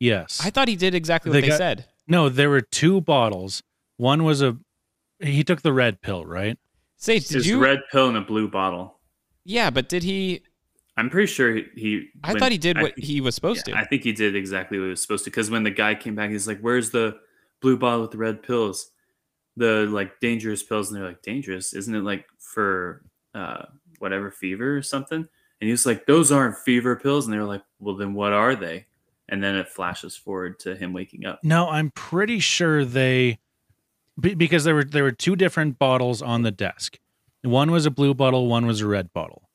[SPEAKER 7] Yes.
[SPEAKER 9] I thought he did exactly what they
[SPEAKER 7] got-
[SPEAKER 9] said.
[SPEAKER 7] No, there were two bottles. One was a. He took the red pill, right?
[SPEAKER 9] Sage, did
[SPEAKER 8] There's
[SPEAKER 9] you?
[SPEAKER 8] red pill in a blue bottle.
[SPEAKER 9] yeah, but did he?
[SPEAKER 8] I'm pretty sure he. he
[SPEAKER 9] I
[SPEAKER 8] when-
[SPEAKER 9] thought he did
[SPEAKER 8] I
[SPEAKER 9] what
[SPEAKER 8] think-
[SPEAKER 9] he was supposed
[SPEAKER 8] yeah,
[SPEAKER 9] to.
[SPEAKER 8] I think he did exactly what he was supposed to. Because when the guy came back, he's like, "Where's the blue bottle with the red pills? The like dangerous pills?" And they're like, "Dangerous? Isn't it like for uh, whatever fever or something?" And he was like, "Those aren't fever pills." And they were like, "Well, then what are they?" And then it flashes forward to him waking up.
[SPEAKER 7] No, I'm pretty sure they be- because there were there were two different bottles on the desk. One was a blue bottle, one was a red bottle.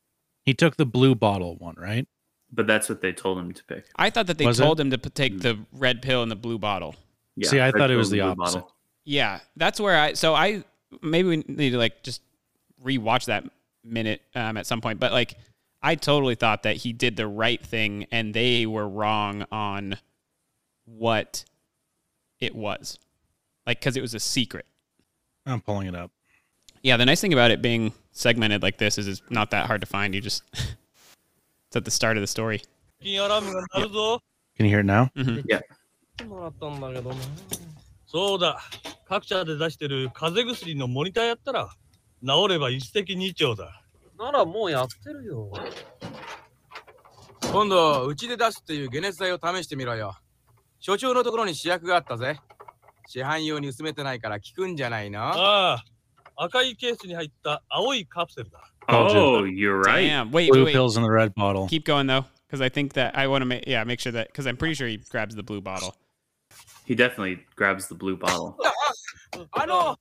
[SPEAKER 7] He took the blue bottle one, right?
[SPEAKER 8] But that's what they told him to pick.
[SPEAKER 9] I thought that they
[SPEAKER 7] Was it?
[SPEAKER 9] told him to p- take the red pill in the blue bottle.
[SPEAKER 8] Yeah,
[SPEAKER 7] See, I
[SPEAKER 8] red
[SPEAKER 7] thought it
[SPEAKER 8] pill
[SPEAKER 7] was
[SPEAKER 8] in
[SPEAKER 7] the
[SPEAKER 8] blue
[SPEAKER 7] opposite.
[SPEAKER 8] bottle.
[SPEAKER 9] Yeah, that's where I. So I maybe we need to like just rewatch that minute um, at some point. But like, I totally thought that he did the right thing, and they were wrong on what it was, like because it was a secret.
[SPEAKER 7] I'm pulling it up.
[SPEAKER 9] Yeah, the nice thing about it being segmented like this is it's not that hard to find. You just [LAUGHS] it's at the start of the story.
[SPEAKER 4] 金アラームが鳴るぞ。
[SPEAKER 7] Can you hear it now?
[SPEAKER 8] Yeah.
[SPEAKER 4] もらったんだけどな。そうだ。各社で出してる風邪薬のモニターやったら、治れば一石二鳥だ。
[SPEAKER 11] ならもうやってるよ。
[SPEAKER 14] 今度うちで出すっていう解熱剤を試してみろよ所長のところに試薬があったぜ 市販用に薄めてないから効くんじゃないの
[SPEAKER 4] ああ、赤いケースに入った青いカプセルだ。
[SPEAKER 8] Oh, you're right.
[SPEAKER 9] Damn. Wait,
[SPEAKER 7] Blue
[SPEAKER 9] wait, wait.
[SPEAKER 7] pills in the red bottle.
[SPEAKER 9] Keep going though, because I think that I want to make yeah make sure that because I'm pretty sure he grabs the blue bottle.
[SPEAKER 8] He definitely grabs the blue bottle. [LAUGHS]
[SPEAKER 14] あの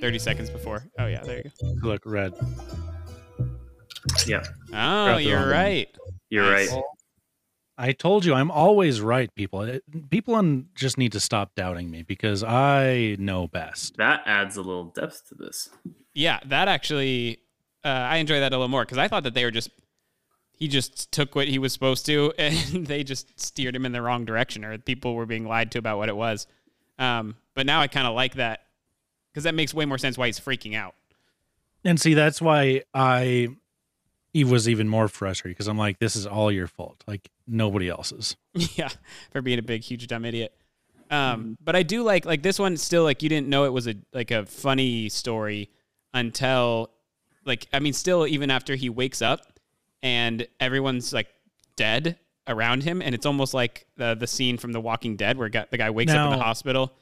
[SPEAKER 9] Thirty seconds before. Oh yeah, there you go.
[SPEAKER 7] Look, red.
[SPEAKER 8] Yeah.
[SPEAKER 9] Oh,
[SPEAKER 7] Grab the
[SPEAKER 9] you're
[SPEAKER 7] wrong one.
[SPEAKER 9] right.
[SPEAKER 8] You're
[SPEAKER 9] Nice.
[SPEAKER 8] right.
[SPEAKER 7] I told you I'm always right, people. People un- just need to stop doubting me because I know best.
[SPEAKER 8] That adds a little depth to this.
[SPEAKER 9] Yeah, that actually, uh, I enjoy that a little more because I thought that they were just, he just took what he was supposed to [LAUGHS] and they just steered him in the wrong direction or people were being lied to about what it was. Um, but now I kind of like that because that makes way more sense why he's freaking out.
[SPEAKER 7] And see, that's why I he was even more frustrated because I'm like, this is all your fault, like nobody else's. [LAUGHS]
[SPEAKER 9] yeah, for being a big, huge, dumb idiot. Um, but I do like like this one still like you didn't know it was a like a funny story until like I mean still even after he wakes up and everyone's like dead around him and it's almost like the the scene from The Walking Dead where got, the guy wakes up in the hospital.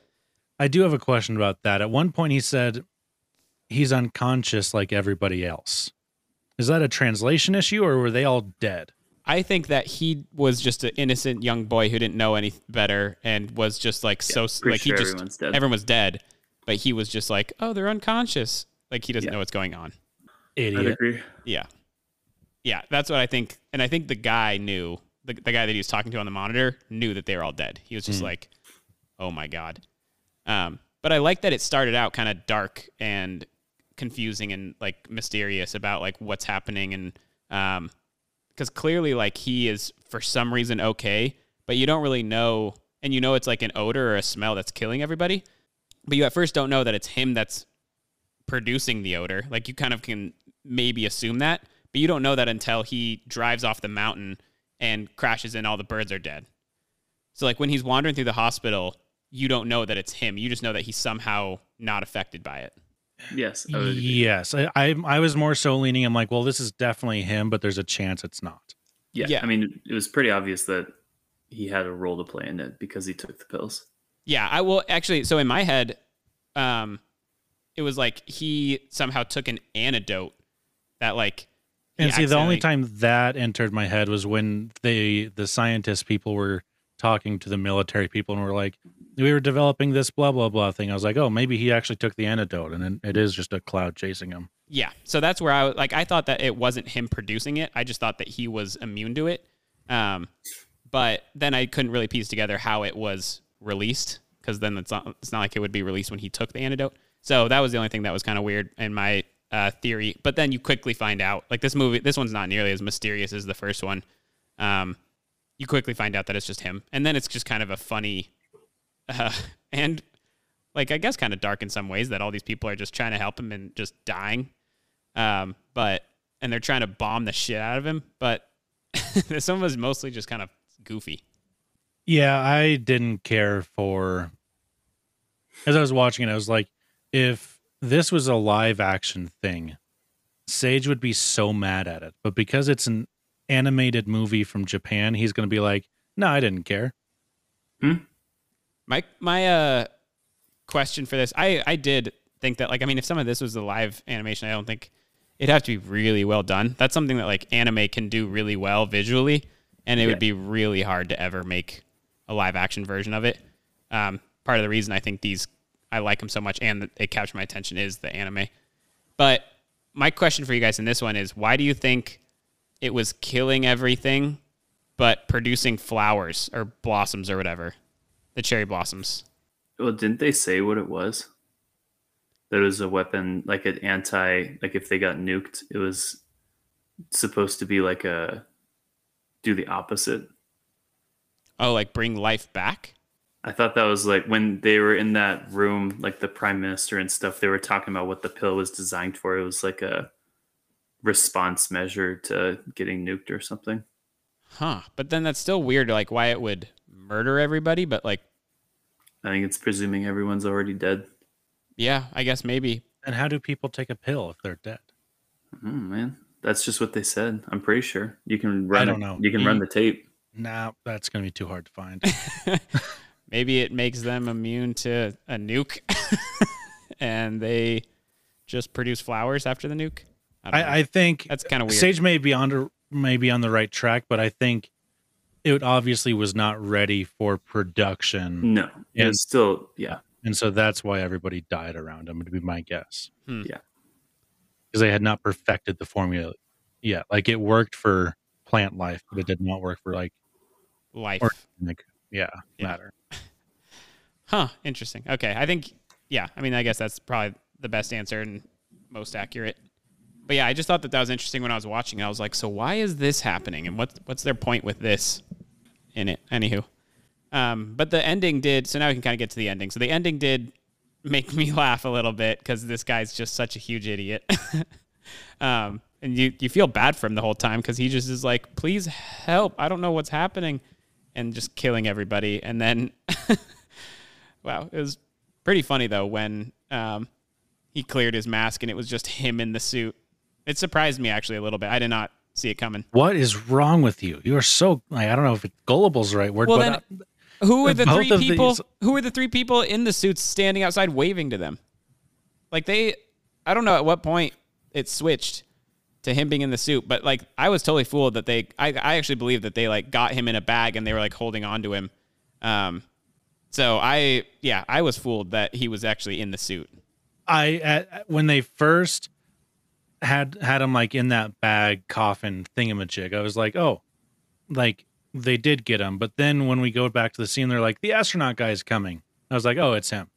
[SPEAKER 7] I do have a question about that. At one point, he said he's unconscious like everybody else. Is that a translation issue, or were they all dead?
[SPEAKER 9] I think that he was just an innocent young boy who didn't know any better and was just like so
[SPEAKER 8] pretty
[SPEAKER 9] like he just
[SPEAKER 8] everyone's dead.
[SPEAKER 9] everyone was dead, but he was just like, oh, they're unconscious. Like he doesn't
[SPEAKER 8] Yeah.
[SPEAKER 9] know what's going on.
[SPEAKER 7] Idiot.
[SPEAKER 8] agree.
[SPEAKER 9] Yeah, yeah, that's what I think. And I think the guy knew the the guy that he was talking to on the monitor knew that they were all dead. He was just
[SPEAKER 7] Hmm.
[SPEAKER 9] like, oh my god. Um, but I like that it started out kind of dark and confusing and like mysterious about like what's happening and um because clearly like he is for some reason okay but you don't really know and you know it's like an odor or a smell that's killing everybody but you at first don't know that it's him that's producing the odor. Like you kind of can maybe assume that but you don't know that until he drives off the mountain and crashes and all the birds are dead. So like when he's wandering through the hospital you don't know that it's him. You just know that he's somehow not affected by it
[SPEAKER 8] Yes. I.
[SPEAKER 7] Yes, I, I I was more so leaning. I'm like, well, this is definitely him, but there's a chance it's not.
[SPEAKER 8] Yeah.
[SPEAKER 9] Yeah.
[SPEAKER 8] I mean, it was pretty obvious that he had a role to play in it because he took the pills.
[SPEAKER 9] Yeah, I will actually. So in my head, um, it was like he somehow took an antidote that like.
[SPEAKER 7] And see, the only time that entered my head was when they, the scientist people, were talking to the military people and were like, "We were developing this blah blah blah thing." I was like, "Oh, maybe he actually took the antidote, and it- is just a cloud chasing him."
[SPEAKER 9] Yeah, so that's where I like. I thought that it wasn't him producing it. I just thought that he was immune to it. Um, but then I couldn't really piece together how it was released because then it's not. It's not like it would be released when he took the antidote. So that was the only thing that was kind of weird in my uh, theory. But then you quickly find out, like this movie, this one's not nearly as mysterious as the first one. Um, you quickly find out that it's just him, and then it's just kind of a funny, uh, [LAUGHS] and like I guess kind of dark in some ways that all these people are just trying to help him and just dying. Um, but and they're trying to bomb the shit out of him, but this one was mostly just kind of goofy.
[SPEAKER 7] Yeah, I didn't care for. As I was watching it, I was like, if this was a live action thing, Sage would be so mad at it. But because it's an animated movie from Japan, he's going to be like, no, I didn't care.
[SPEAKER 9] My my uh question for this, I I did think that like I mean if some of this was a live animation, I don't think it'd have to be really well done. That's something that like anime can do really well visually, and it
[SPEAKER 8] Yeah.
[SPEAKER 9] would be really hard to ever make a live action version of it. Um, part of the reason I think these I like them so much and that they capture my attention is the anime. But my question for you guys in this one is why do you think it was killing everything but producing flowers or blossoms or whatever? The cherry blossoms.
[SPEAKER 8] Well, didn't they say what it was? That it was a weapon, like an anti, like if they got nuked, it was supposed to be like a do the opposite.
[SPEAKER 9] Oh, like bring life back?
[SPEAKER 8] I thought that was like when they were in that room, like the prime minister and stuff. They were talking about what the pill was designed for. It was like a response measure to getting nuked or something.
[SPEAKER 9] Huh. But then that's still weird, like why it would murder everybody, but like
[SPEAKER 8] I think it's presuming everyone's already dead.
[SPEAKER 9] yeah, I guess maybe.
[SPEAKER 7] And how do people take a pill if they're dead?
[SPEAKER 8] Oh man, that's just what they said. I'm pretty sure you can run.
[SPEAKER 7] I don't know.
[SPEAKER 8] You can run
[SPEAKER 7] mm.
[SPEAKER 8] the tape.
[SPEAKER 7] Nah, that's going to be too hard to find. [LAUGHS]
[SPEAKER 9] Maybe it makes them immune to a nuke [LAUGHS] and they just produce flowers after the nuke. I.
[SPEAKER 7] I, I think
[SPEAKER 9] That's kinda weird.
[SPEAKER 7] Sage may be on may be on the right track, but I think it obviously was not ready for production.
[SPEAKER 8] No,
[SPEAKER 7] And-
[SPEAKER 8] was still yeah.
[SPEAKER 7] And so that's why everybody died around him, would be my guess.
[SPEAKER 9] Hmm.
[SPEAKER 8] Yeah.
[SPEAKER 7] Because they had not perfected the formula yet. Like it worked for plant life, but it did not work for like
[SPEAKER 9] life.
[SPEAKER 7] organic, yeah,
[SPEAKER 9] Yeah.
[SPEAKER 7] matter. [LAUGHS]
[SPEAKER 9] Huh. Interesting. Okay. I think, yeah. I mean, I guess that's probably the best answer and most accurate. But yeah, I just thought that that was interesting when I was watching. it. I was like, so why is this happening, and what's what's their point with this in it? Anywho, um, but the ending did. So now we can kind of get to the ending. So the ending did make me [LAUGHS] laugh a little bit because this guy's just such a huge idiot. [LAUGHS] um, and you you feel bad for him the whole time because he just is like, please help. I don't know what's happening, and just killing everybody. And then [LAUGHS] Wow, it was pretty funny though when um, he cleared his mask and it was just him in the suit. It surprised me actually a little bit. I did not see it coming.
[SPEAKER 7] What is wrong with you? You are so like I don't know if it's gullible's the right word,
[SPEAKER 9] Well,
[SPEAKER 7] but
[SPEAKER 9] then, who were the three people?
[SPEAKER 7] these-
[SPEAKER 9] Who were the three people in the suits standing outside waving to them? Like they, I don't know at what point it switched to him being in the suit, but like I was totally fooled that they. I, I actually believe that they like got him in a bag and they were like holding on to him. Um, so I yeah I was fooled that he was actually in the suit.
[SPEAKER 7] I at, when they first had had him like in that bag coffin thingamajig, I was like, oh, like they did get him. But then when we go back to the scene, they're like, the astronaut guy is coming. I was like, oh, it's him.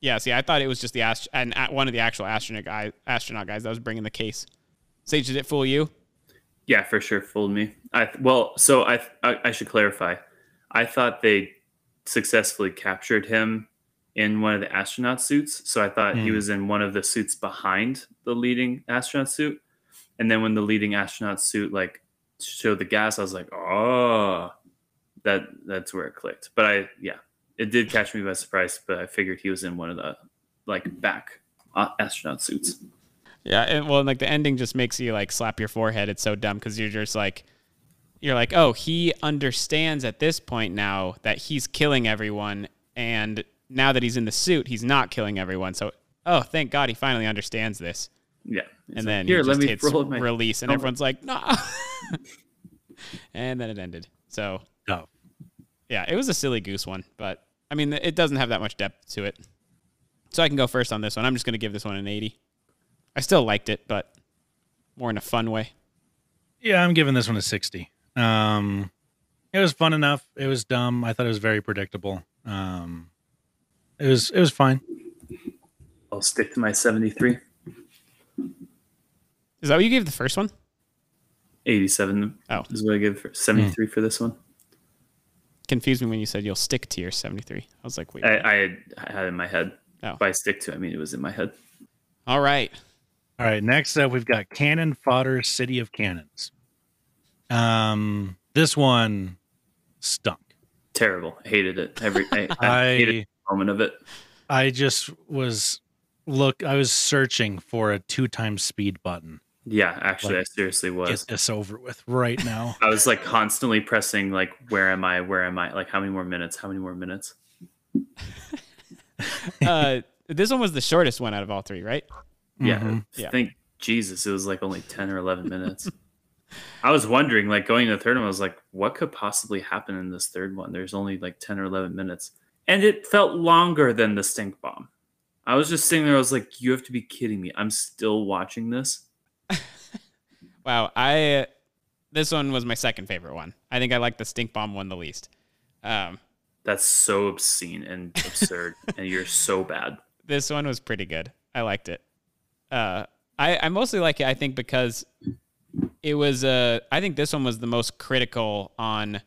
[SPEAKER 9] Yeah, see, I thought it was just the ast- and uh, one of the actual astronaut guy astronaut guys that was bringing the case. Sage, did it fool you?
[SPEAKER 8] Yeah, for sure, fooled me. I well, so I I, I should clarify. I thought they successfully captured him in one of the astronaut suits. So I thought he
[SPEAKER 7] Hmm.
[SPEAKER 8] was in one of the suits behind the leading astronaut suit. And then when the leading astronaut suit like showed the gas, I was like, oh, that that's where it clicked. But I yeah, it did catch me by surprise. But I figured he was in one of the like back uh, astronaut suits.
[SPEAKER 9] Yeah, and well, like the ending just makes you like slap your forehead. It's so dumb because you're just like, you're like, oh, he understands at this point now that he's killing everyone, and now that he's in the suit, he's not killing everyone. So, oh, thank God, he finally understands this.
[SPEAKER 8] Yeah, It's
[SPEAKER 9] and
[SPEAKER 8] like,
[SPEAKER 9] then
[SPEAKER 8] here,
[SPEAKER 9] he
[SPEAKER 8] let
[SPEAKER 9] just
[SPEAKER 8] me
[SPEAKER 9] hits
[SPEAKER 8] my
[SPEAKER 9] release, and
[SPEAKER 8] helmet.
[SPEAKER 9] everyone's like, nah. [LAUGHS] and then it ended. So,
[SPEAKER 7] Oh.
[SPEAKER 9] yeah, it was a silly goose one, but I mean, it doesn't have that much depth to it. So I can go first on this one. I'm just going to give this one an 80. I still liked it, but more in a fun way.
[SPEAKER 7] Yeah, I'm giving this one a 60. Um, it was fun enough. It was dumb. I thought it was very predictable. Um, it was it was fine.
[SPEAKER 8] I'll stick to my 73.
[SPEAKER 9] Is that what you gave the first one?
[SPEAKER 8] 87
[SPEAKER 9] Oh.
[SPEAKER 8] is what I give for 73 for this one.
[SPEAKER 9] Confused me when you said you'll stick to your 73. I was like, wait.
[SPEAKER 8] I, I, had, I had it in my head.
[SPEAKER 9] Oh.
[SPEAKER 8] By stick to, I mean it was in my head.
[SPEAKER 9] All right.
[SPEAKER 7] All right, next up we've got Cannon Fodder City of Cannons. Um, this one stunk.
[SPEAKER 8] Terrible. Hated it. Every I, I, [LAUGHS]
[SPEAKER 7] I
[SPEAKER 8] hated every moment of it.
[SPEAKER 7] I just was look. I was searching for a two times speed button.
[SPEAKER 8] Yeah, actually,
[SPEAKER 7] Like,
[SPEAKER 8] I seriously was.
[SPEAKER 7] Get this over with right now. [LAUGHS]
[SPEAKER 8] I was like constantly pressing like, where am I? Where am I? Like, how many more minutes? How many more minutes? [LAUGHS]
[SPEAKER 9] uh, this one was the shortest one out of all three, right?
[SPEAKER 8] Yeah.
[SPEAKER 7] Mhm.
[SPEAKER 9] Yeah.
[SPEAKER 8] Thank Jesus, it was like only 10 or 11 minutes. I was wondering, like going to the third one, I was like, what could possibly happen in this third one? There's only like 10 or 11 minutes. And it felt longer than the stink bomb. I was just sitting there, I was like, you have to be kidding me. I'm still watching this. [LAUGHS]
[SPEAKER 9] Wow. I this one was my second favorite one. I think I like the stink bomb one the least. Um,
[SPEAKER 8] That's so obscene and absurd. [LAUGHS] and you're so bad.
[SPEAKER 9] this one was pretty good. I liked it. Uh, I I mostly like it. I think because it was. Uh, I think this one was the most critical on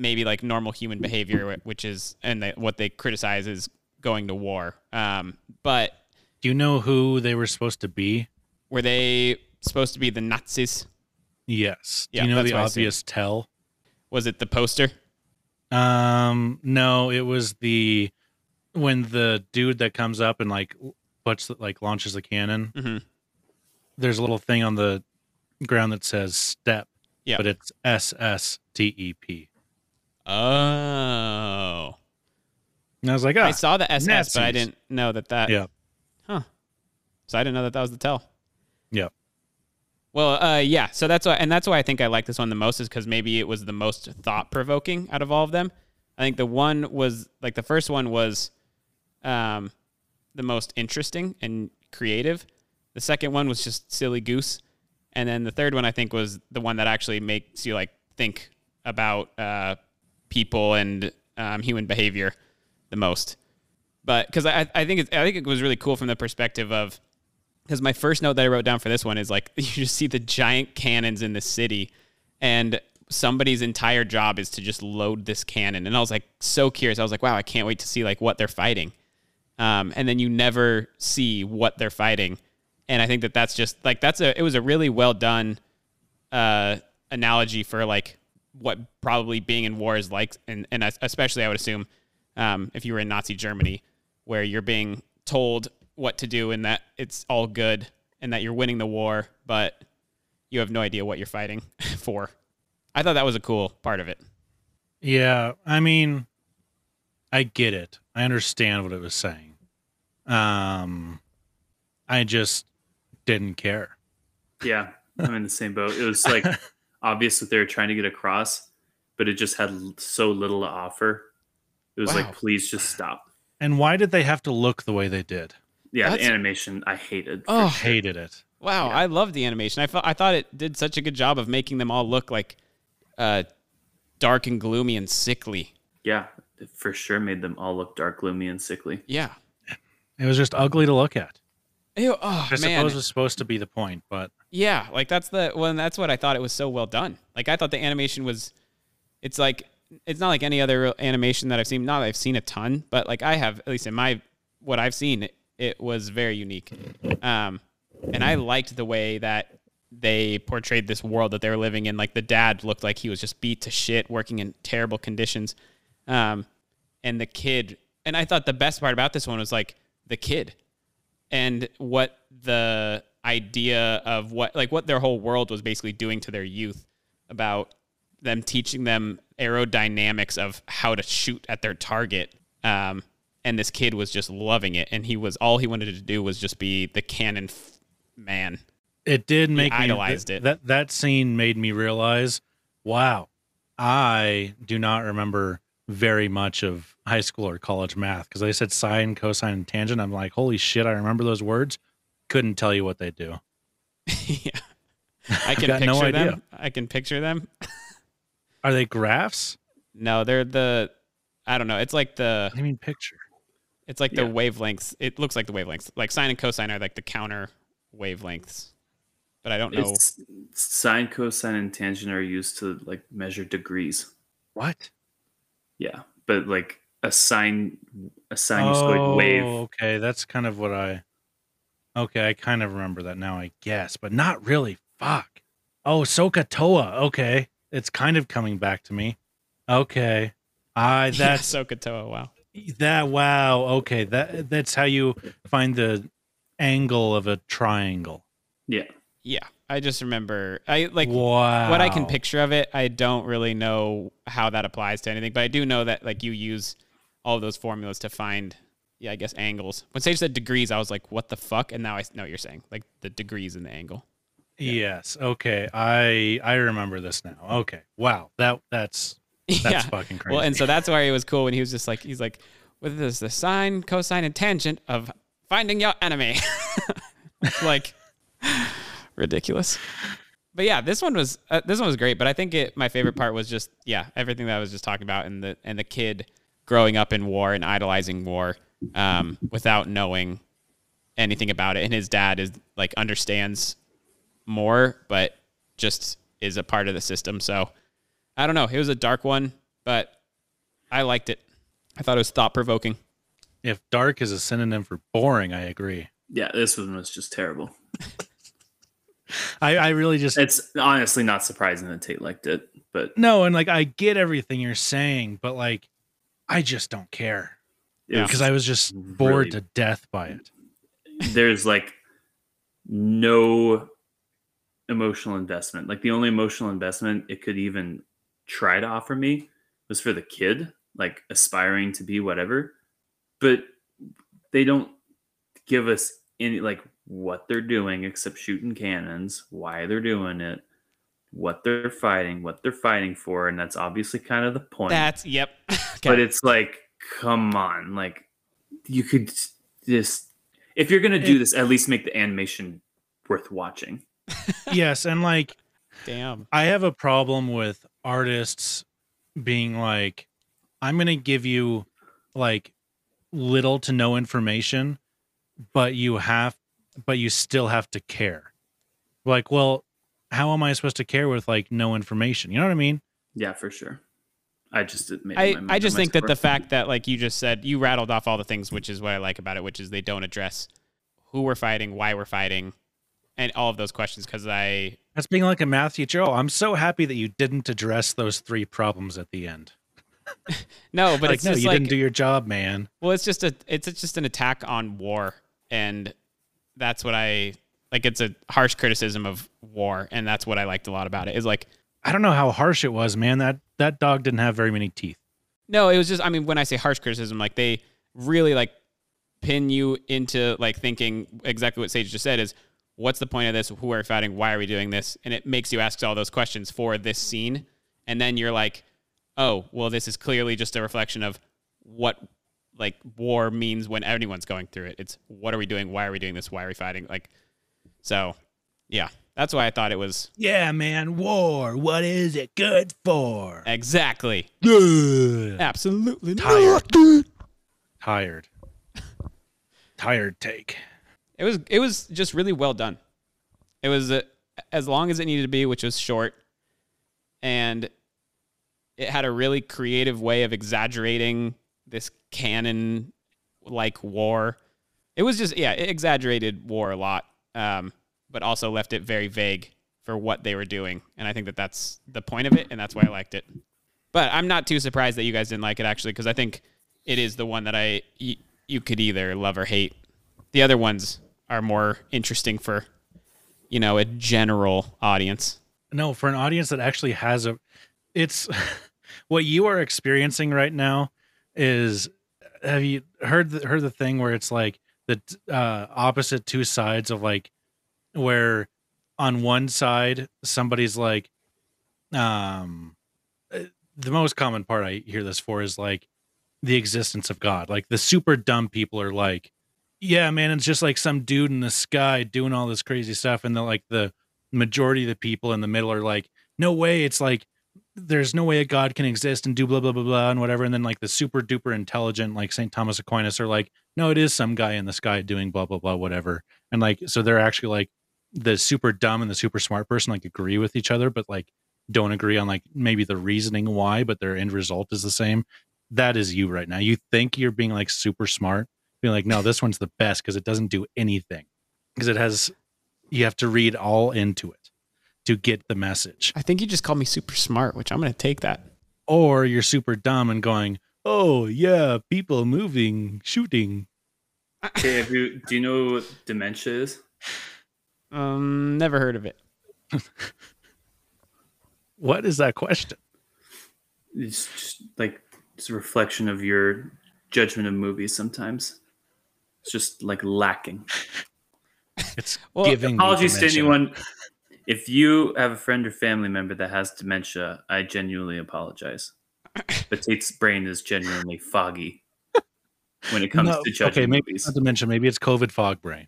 [SPEAKER 9] maybe like normal human behavior, which is and they, what they criticize is going to war. Um, but
[SPEAKER 7] Do you know who they were supposed to be?
[SPEAKER 9] were they supposed to be the Nazis?
[SPEAKER 7] Yes. Do
[SPEAKER 9] Yeah,
[SPEAKER 7] you know the
[SPEAKER 9] what I assumed.
[SPEAKER 7] obvious tell?
[SPEAKER 9] Was it the poster?
[SPEAKER 7] Um, no, it was the when the dude that comes up and like puts like launches a cannon.
[SPEAKER 9] Mhm.
[SPEAKER 7] There's a little thing on the ground that says step.
[SPEAKER 9] Yeah.
[SPEAKER 7] but it's S S T E P.
[SPEAKER 9] Oh.
[SPEAKER 7] And I was like, ah,
[SPEAKER 9] I saw the SS, but I didn't know that that.
[SPEAKER 7] Yeah.
[SPEAKER 9] Huh. So I didn't know that that was the tell.
[SPEAKER 7] Yeah.
[SPEAKER 9] Well, uh, yeah. So that's why, and that's why I think I like this one the most is because maybe it was the most thought provoking out of all of them. I think the one was like the first one was, um, the most interesting and creative. The second one was just silly goose, and then the third one I think was the one that actually makes you like think about uh, people and um, human behavior the most. But because I, I think I think it was really cool from the perspective of because my first note that I wrote down for this one is like [LAUGHS] you just see the giant cannons in the city, and somebody's entire job is to just load this cannon. And I was like so curious. I was like, wow, I can't wait to see like what they're fighting. Um, and then you never see what they're fighting. And I think that that's just like that's a it was a really well done uh, analogy for like what probably being in war is like, and and especially I would assume um, if you were in Nazi Germany, where you're being told what to do and that it's all good and that you're winning the war, but you have no idea what you're fighting [LAUGHS] for. I thought that was a cool part of it.
[SPEAKER 7] Yeah, I mean, I get it. I understand what it was saying. Um, I just didn't care.
[SPEAKER 8] Yeah, I'm in the same boat. It was like [LAUGHS] obvious what they were trying to get across, but it just had so little to offer. It was
[SPEAKER 7] Wow.
[SPEAKER 8] like, please just stop.
[SPEAKER 7] And why did they have to look the way they did?
[SPEAKER 8] Yeah,
[SPEAKER 9] That's-
[SPEAKER 8] the animation I hated.
[SPEAKER 9] Oh,
[SPEAKER 7] Hated it.
[SPEAKER 9] Wow, I love the animation. I felt I thought it did such a good job of making them all look like uh, dark and gloomy and sickly.
[SPEAKER 8] Yeah, it for sure made them all look dark, gloomy, and sickly.
[SPEAKER 9] Yeah.
[SPEAKER 7] It was just ugly to look at.
[SPEAKER 9] Ew, oh
[SPEAKER 7] I suppose was supposed to be the point, but
[SPEAKER 9] Yeah, like that's the well, and that's what I thought it was so well done. Like I thought the animation was, it's like it's not like any other real animation that I've seen. Not that I've seen a ton, but like I have at least in my what I've seen, it, it was very unique. Um, and I liked the way that they portrayed this world that they were living in. Like the dad looked like he was just beat to shit, working in terrible conditions. Um, and the kid, and I thought the best part about this one was like the kid and what the idea of what like what their whole world was basically doing to their youth about them teaching them aerodynamics of how to shoot at their target um, and this kid was just loving it and he was all he wanted to do was just be the cannon f- man
[SPEAKER 7] it did
[SPEAKER 9] He
[SPEAKER 7] make me
[SPEAKER 9] idolized
[SPEAKER 7] th-
[SPEAKER 9] it.
[SPEAKER 7] That that scene made me realize, wow, I do not remember very much of high school or college math because I said sine, cosine, and tangent. I'm like, holy shit, I remember those words. Couldn't tell you what they do. [LAUGHS] Yeah.
[SPEAKER 9] I [LAUGHS] can picture
[SPEAKER 7] no idea.
[SPEAKER 9] them i can picture them
[SPEAKER 7] Are they graphs?
[SPEAKER 9] no they're the i don't know it's like the
[SPEAKER 7] I mean, picture.
[SPEAKER 9] It's like
[SPEAKER 8] Yeah.
[SPEAKER 9] the wavelengths. It looks like the wavelengths. Like sine and cosine are like the counter wavelengths. But I don't know.
[SPEAKER 8] It's sine, cosine, and tangent are used to like measure degrees.
[SPEAKER 7] What?
[SPEAKER 8] Yeah, but like a sine, a sinusoid oh, wave.
[SPEAKER 7] Oh, Okay, that's kind of what I. Okay, I kind of remember that now, I guess, but not really. Fuck. Oh, SOHCAHTOA. Okay, it's kind of coming back to me. Okay, I [LAUGHS]
[SPEAKER 9] yeah,
[SPEAKER 7] that's
[SPEAKER 9] SOHCAHTOA. Wow.
[SPEAKER 7] that. Wow. Okay, that that's how you find the angle of a triangle.
[SPEAKER 8] Yeah,
[SPEAKER 9] Yeah. I just remember. I like
[SPEAKER 7] Wow.
[SPEAKER 9] what I can picture of it. I don't really know how that applies to anything, but I do know that like you use all of those formulas to find. Yeah, I guess angles. When Sage said degrees, I was like, "What the fuck?" And now I know what you're saying, like the degrees and the angle.
[SPEAKER 7] Yes. Okay. I I remember this now. Okay. Wow. That that's [LAUGHS] that's
[SPEAKER 9] yeah.
[SPEAKER 7] fucking crazy.
[SPEAKER 9] Well, and so that's why it was cool when he was just like, he's like, "What is the sine, cosine, and tangent of finding your enemy?" [LAUGHS] like ridiculous. But yeah, this one was uh, this one was great. But I think it my favorite part was just yeah everything that I was just talking about and the and the kid growing up in war and idolizing war um, without knowing anything about it, and his dad is like understands more, but just is a part of the system. So I don't know. It was a dark one. but I liked it. I thought it was thought provoking.
[SPEAKER 7] If dark is a synonym for boring, I agree.
[SPEAKER 8] Yeah, this one was just terrible. [LAUGHS]
[SPEAKER 7] I, I really just
[SPEAKER 8] It's honestly not surprising that Tate liked it, but
[SPEAKER 7] no, and like I get everything you're saying, but like I just don't care because I was just bored
[SPEAKER 8] really-
[SPEAKER 7] to death by it.
[SPEAKER 8] there's like no emotional investment. Like the only emotional investment it could even try to offer me was for the kid, like aspiring to be whatever. But they don't give us any like what they're doing except shooting cannons, why they're doing it, what they're fighting, what they're fighting for, and that's obviously kind of the point.
[SPEAKER 9] That's yep. [LAUGHS]
[SPEAKER 8] But it's like, come on, like you could just if you're gonna do
[SPEAKER 7] It-
[SPEAKER 8] this, at least make the animation worth watching. [LAUGHS]
[SPEAKER 7] yes, and like
[SPEAKER 9] Damn.
[SPEAKER 7] I have a problem with artists being like, I'm going to give you like little to no information, but you have, but you still have to care. Like, well, how am I supposed to care with like no information? You know what I mean?
[SPEAKER 8] Yeah, for sure. I just did made
[SPEAKER 9] I, I just think that the fact that like you just said you rattled off all the things which is what I like about it which is they don't address who we're fighting why we're fighting and all of those questions because I
[SPEAKER 7] That's being like a math teacher. Oh, I'm so happy that you didn't address those three problems at the end. [LAUGHS]
[SPEAKER 9] no but
[SPEAKER 7] like,
[SPEAKER 9] it's
[SPEAKER 7] no,
[SPEAKER 9] just
[SPEAKER 7] you
[SPEAKER 9] like
[SPEAKER 7] didn't do your job, man.
[SPEAKER 9] well it's just a it's just an attack on war and that's what I like it's a harsh criticism of war and that's what I liked a lot about it is like
[SPEAKER 7] I don't know how harsh it was, man. That that dog didn't have very many teeth.
[SPEAKER 9] No, it was just I mean when I say harsh criticism, like they really like pin you into like thinking exactly what Sage just said is what's the point of this? Who are we fighting? Why are we doing this? And it makes you ask all those questions for this scene. And then you're like, oh, well, this is clearly just a reflection of what like war means when anyone's going through it. It's what are we doing? Why are we doing this? Why are we fighting? Like, so yeah, that's why I thought it was
[SPEAKER 7] Yeah, man. War. What is it good for?
[SPEAKER 9] exactly,
[SPEAKER 7] Good.
[SPEAKER 9] absolutely
[SPEAKER 7] Tired. Tired. Tired take.
[SPEAKER 9] It was it was just really well done. It was uh, as long as it needed to be, which was short, and it had a really creative way of exaggerating this cannon like war. It was just yeah, it exaggerated war a lot, um, but also left it very vague for what they were doing, and I think that that's the point of it, and that's why I liked it. But I'm not too surprised that you guys didn't like it actually, because I think it is the one that I you could either love or hate. The other ones are more interesting for you know a general audience.
[SPEAKER 7] No, for an audience that actually has a it's [LAUGHS] what you are experiencing right now is have you heard the, heard the thing where it's like the uh opposite two sides of like where on one side somebody's like um uh, the most common part I hear this for is like the existence of God. Like the super dumb people are like, yeah, man, it's just like some dude in the sky doing all this crazy stuff. And the like the majority of the people in the middle are like, no way, it's like there's no way a God can exist and do blah blah blah blah and whatever. And then like the super duper intelligent, like St. Thomas Aquinas, are like, no, it is some guy in the sky doing blah blah blah whatever. And like so they're actually like the super dumb and the super smart person like agree with each other, but like don't agree on like maybe the reasoning why, but their end result is the same. That is you right now. You think you're being like super smart, being like, no, this one's the best because it doesn't do anything. Because it has you have to read all into it to get the message.
[SPEAKER 9] I think you just called me super smart, which I'm going to take that.
[SPEAKER 7] Or you're super dumb and going, Oh yeah, people moving, shooting.
[SPEAKER 8] Okay, have you, do you know what dementia is?
[SPEAKER 9] Um, never heard of it. [LAUGHS]
[SPEAKER 7] What is that question?
[SPEAKER 8] It's just like it's a reflection of your judgment of movies sometimes. It's just like lacking. [LAUGHS]
[SPEAKER 7] It's
[SPEAKER 9] Well,
[SPEAKER 7] giving
[SPEAKER 8] Apologies to anyone. If you have a friend or family member that has dementia, I genuinely apologize. [COUGHS] But Tate's brain is genuinely foggy when it comes
[SPEAKER 7] No,
[SPEAKER 8] to judging
[SPEAKER 7] okay, maybe
[SPEAKER 8] movies.
[SPEAKER 7] not to mention, maybe it's COVID fog brain.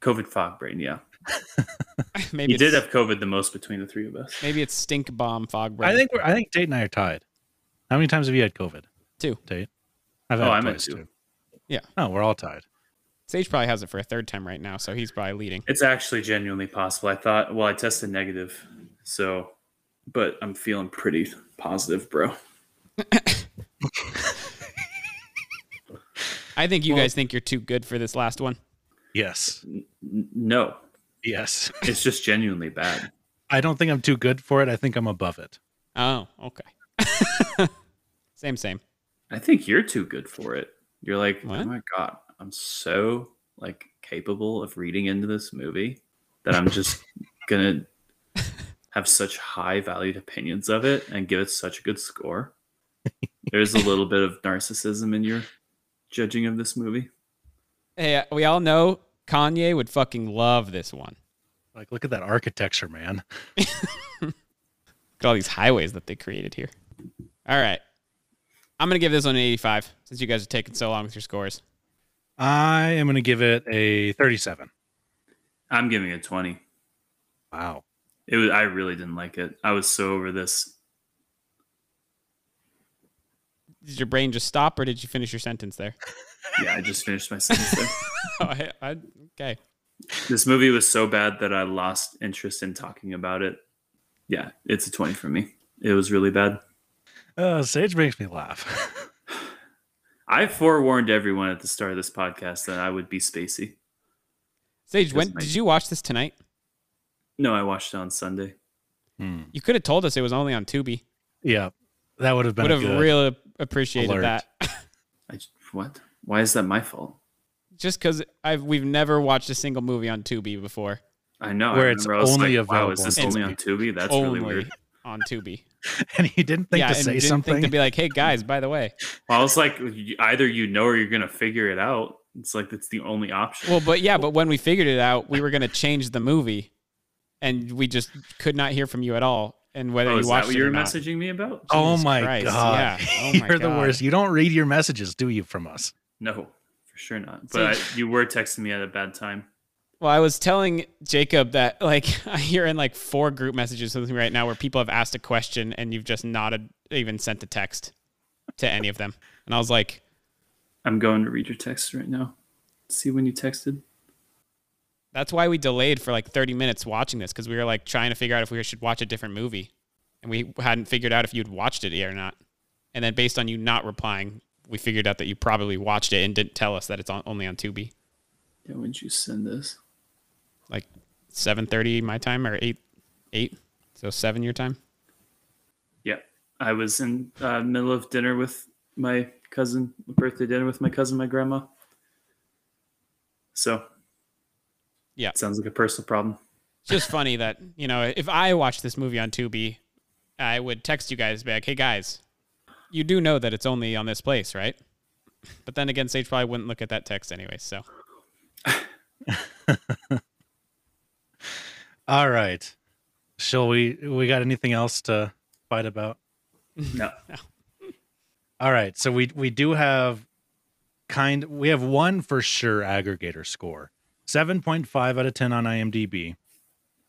[SPEAKER 8] COVID fog brain, yeah. [LAUGHS]
[SPEAKER 9] maybe
[SPEAKER 8] you did have COVID the most between the three of us.
[SPEAKER 9] Maybe it's stink bomb fog brain.
[SPEAKER 7] I think we're, I think Tate and I are tied. How many times have you had COVID?
[SPEAKER 9] Two.
[SPEAKER 7] Tate. I've
[SPEAKER 8] Oh,
[SPEAKER 7] had
[SPEAKER 8] I'm at
[SPEAKER 7] twice
[SPEAKER 8] two.
[SPEAKER 7] too.
[SPEAKER 9] Yeah.
[SPEAKER 7] Oh, we're all tied.
[SPEAKER 9] Sage probably has it for a third time right now, so he's probably leading.
[SPEAKER 8] It's actually genuinely possible. I thought, well, I tested negative, so, but I'm feeling pretty positive, bro. [LAUGHS]
[SPEAKER 9] I think you
[SPEAKER 7] Well-
[SPEAKER 9] guys think you're too good for this last one.
[SPEAKER 7] Yes.
[SPEAKER 8] N- no,
[SPEAKER 7] Yes. [LAUGHS]
[SPEAKER 8] it's just genuinely bad.
[SPEAKER 7] I don't think I'm too good for it. I think I'm above it.
[SPEAKER 9] Oh, okay. [LAUGHS] same, same.
[SPEAKER 8] I think you're too good for it. You're like, oh
[SPEAKER 9] What?
[SPEAKER 8] oh my god, I'm so like capable of reading into this movie that I'm just [LAUGHS] gonna have such high valued opinions of it and give it such a good score. There's a little bit of narcissism in your judging of this movie.
[SPEAKER 9] Hey, uh, we all know Kanye would fucking love this one.
[SPEAKER 7] Like, look at that architecture, man. [LAUGHS]
[SPEAKER 9] Look at all these highways that they created here. All right. I'm going to give this one an 85 since you guys are taking so long with your scores.
[SPEAKER 7] I am going to give it a 37.
[SPEAKER 8] I'm giving it 20.
[SPEAKER 7] Wow.
[SPEAKER 8] It was I really didn't like it. I was so over this.
[SPEAKER 9] Did your brain just stop or did you finish your sentence there? [LAUGHS]
[SPEAKER 8] Yeah, I just finished my sentence there. [LAUGHS]
[SPEAKER 9] oh, I, I, okay.
[SPEAKER 8] This movie was so bad that I lost interest in talking about it. Yeah, it's a 20 for me. It was really bad.
[SPEAKER 7] Uh, Sage makes me laugh. [LAUGHS]
[SPEAKER 8] I forewarned everyone at the start of this podcast that I would be spacey.
[SPEAKER 9] Sage, when
[SPEAKER 8] my-
[SPEAKER 9] did you watch this tonight?
[SPEAKER 8] No, I watched it on Sunday. Hmm.
[SPEAKER 9] You could have told us it was only on Tubi.
[SPEAKER 7] yeah. That would have been
[SPEAKER 9] Would
[SPEAKER 7] a
[SPEAKER 9] have
[SPEAKER 7] good
[SPEAKER 9] really appreciated
[SPEAKER 7] alert.
[SPEAKER 9] that. [LAUGHS]
[SPEAKER 8] I, what? Why is that my fault?
[SPEAKER 9] Just because I've we've never watched a single movie on Tubi before.
[SPEAKER 8] I know.
[SPEAKER 7] Where it's
[SPEAKER 8] I was
[SPEAKER 7] only
[SPEAKER 8] like, Wow, is this
[SPEAKER 7] on
[SPEAKER 8] only on Tubi? That's
[SPEAKER 9] only
[SPEAKER 8] really weird.
[SPEAKER 9] On Tubi. [LAUGHS]
[SPEAKER 7] and he didn't think
[SPEAKER 9] yeah,
[SPEAKER 7] to
[SPEAKER 9] and
[SPEAKER 7] say
[SPEAKER 9] didn't
[SPEAKER 7] something.
[SPEAKER 9] think to be like, "Hey guys, by the way."
[SPEAKER 8] Well, I was like, either you know or you're gonna figure it out. It's like that's the only option.
[SPEAKER 9] Well, but yeah, but when we figured it out, we were going to change the movie, and we just could not hear from you at all. And whether
[SPEAKER 8] oh,
[SPEAKER 9] you
[SPEAKER 8] is
[SPEAKER 9] watched
[SPEAKER 8] that what you
[SPEAKER 9] or
[SPEAKER 8] were messaging me about?
[SPEAKER 7] oh my
[SPEAKER 9] Christ,
[SPEAKER 7] god.
[SPEAKER 9] yeah. Oh my [LAUGHS]
[SPEAKER 7] You're the worst. You don't read your messages, do you, from us?
[SPEAKER 8] No, for sure not. But I, you were texting me at a bad time.
[SPEAKER 9] Well, I was telling Jacob that like [LAUGHS] you're in like four group messages with me right now where people have asked a question and you've just not even sent a text to any of them. And I was like,
[SPEAKER 8] I'm going to read your text right now. See when you texted.
[SPEAKER 9] that's why we delayed for like 30 minutes watching this because we were like trying to figure out if we should watch a different movie. And we hadn't figured out if you'd watched it yet or not. And then based on you not replying, we figured out that you probably watched it and didn't tell us that it's on, only on Tubi.
[SPEAKER 8] Yeah, when did you send this?
[SPEAKER 9] Like 7:30 my time or 8 8. So 7 your time.
[SPEAKER 8] Yeah, I was in uh, middle of dinner with my cousin, birthday dinner with my cousin, my grandma. So,
[SPEAKER 9] Yeah.
[SPEAKER 8] sounds like a personal problem.
[SPEAKER 9] It's just funny that, you know, if I watched this movie on Tubi, I would text you guys back, hey guys, you do know that it's only on this place, right? But then again, Sage probably wouldn't look at that text anyway, so. [LAUGHS]
[SPEAKER 7] All right. Shall we we got anything else to fight about? [LAUGHS]
[SPEAKER 8] No.
[SPEAKER 7] All right. So we we do have kind we have one for sure aggregator score. 7.5 out of 10 on IMDb.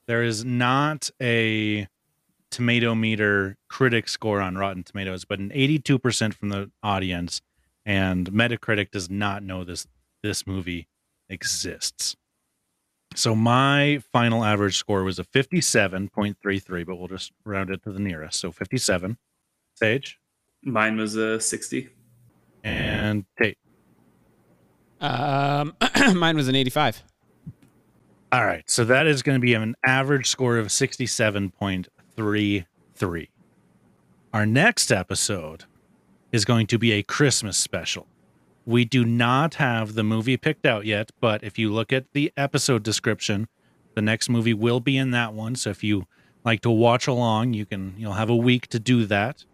[SPEAKER 7] There is not a tomato meter critic score on Rotten Tomatoes, but an 82% from the audience and Metacritic does not know this this movie exists. So my final average score was a 57.33, but we'll just round it to the nearest. So 57. Sage
[SPEAKER 8] Mine was a 60.
[SPEAKER 7] and Tate.
[SPEAKER 9] Um, [CLEARS THROAT] mine was an 85.
[SPEAKER 7] All right. So that is going to be an average score of 67.33. Our next episode is going to be a Christmas special. We do not have the movie picked out yet, but if you look at the episode description, the next movie will be in that one. So if you like to watch along, you can you'll have a week to do that.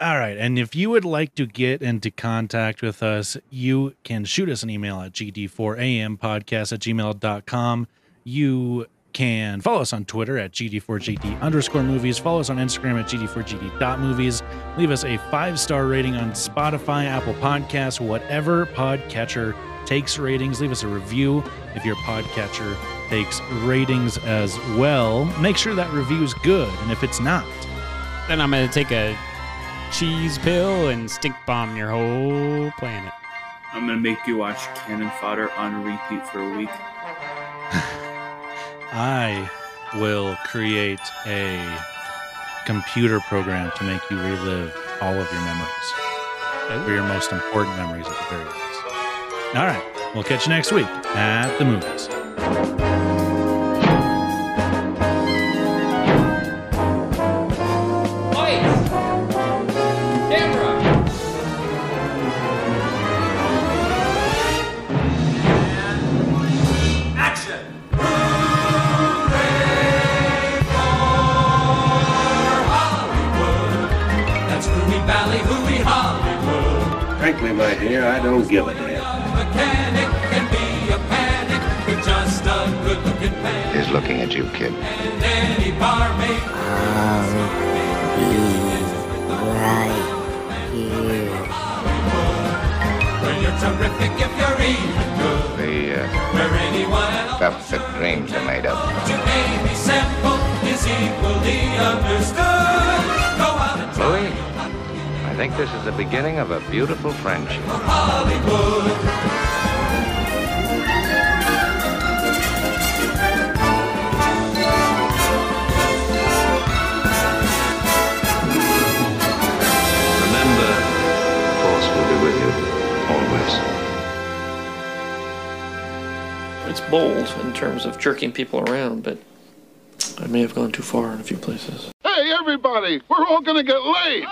[SPEAKER 7] All right. And if you would like to get into contact with us, you can shoot us an email at gd4ampodcast at gmail.com. You can follow us on Twitter at gd4gd underscore movies. Follow us on Instagram at gd4gd.movies. Leave us a five star rating on Spotify, Apple Podcasts, whatever podcatcher takes ratings. Leave us a review if your podcatcher takes ratings as well. Make sure that review is good. And if it's not,
[SPEAKER 9] Then I'm going to take a cheese pill and stink bomb your whole planet.
[SPEAKER 8] I'm going to make you watch Cannon Fodder on repeat for a week. [LAUGHS]
[SPEAKER 7] I will create a computer program to make you relive all of your memories. Oh. for your most important memories at the very least. All right, we'll catch you next week at the movies.
[SPEAKER 3] Frankly, my dear, I don't give a damn.
[SPEAKER 5] Mechanic can be a panic with just a good-looking pan.
[SPEAKER 15] He's looking at you, kid.
[SPEAKER 5] And any barmaid when you're terrific if you're even good.
[SPEAKER 15] The uh,
[SPEAKER 5] Where anyone else
[SPEAKER 15] stuff that dreams are made of.
[SPEAKER 5] to Amy Semple is equally understood.
[SPEAKER 15] Think this is the beginning of a beautiful friendship.
[SPEAKER 5] Hollywood.
[SPEAKER 15] Remember, the Force will be with you always.
[SPEAKER 16] It's bold in terms of jerking people around, but I may have gone too far in a few places.
[SPEAKER 2] Hey, everybody, we're all gonna get laid.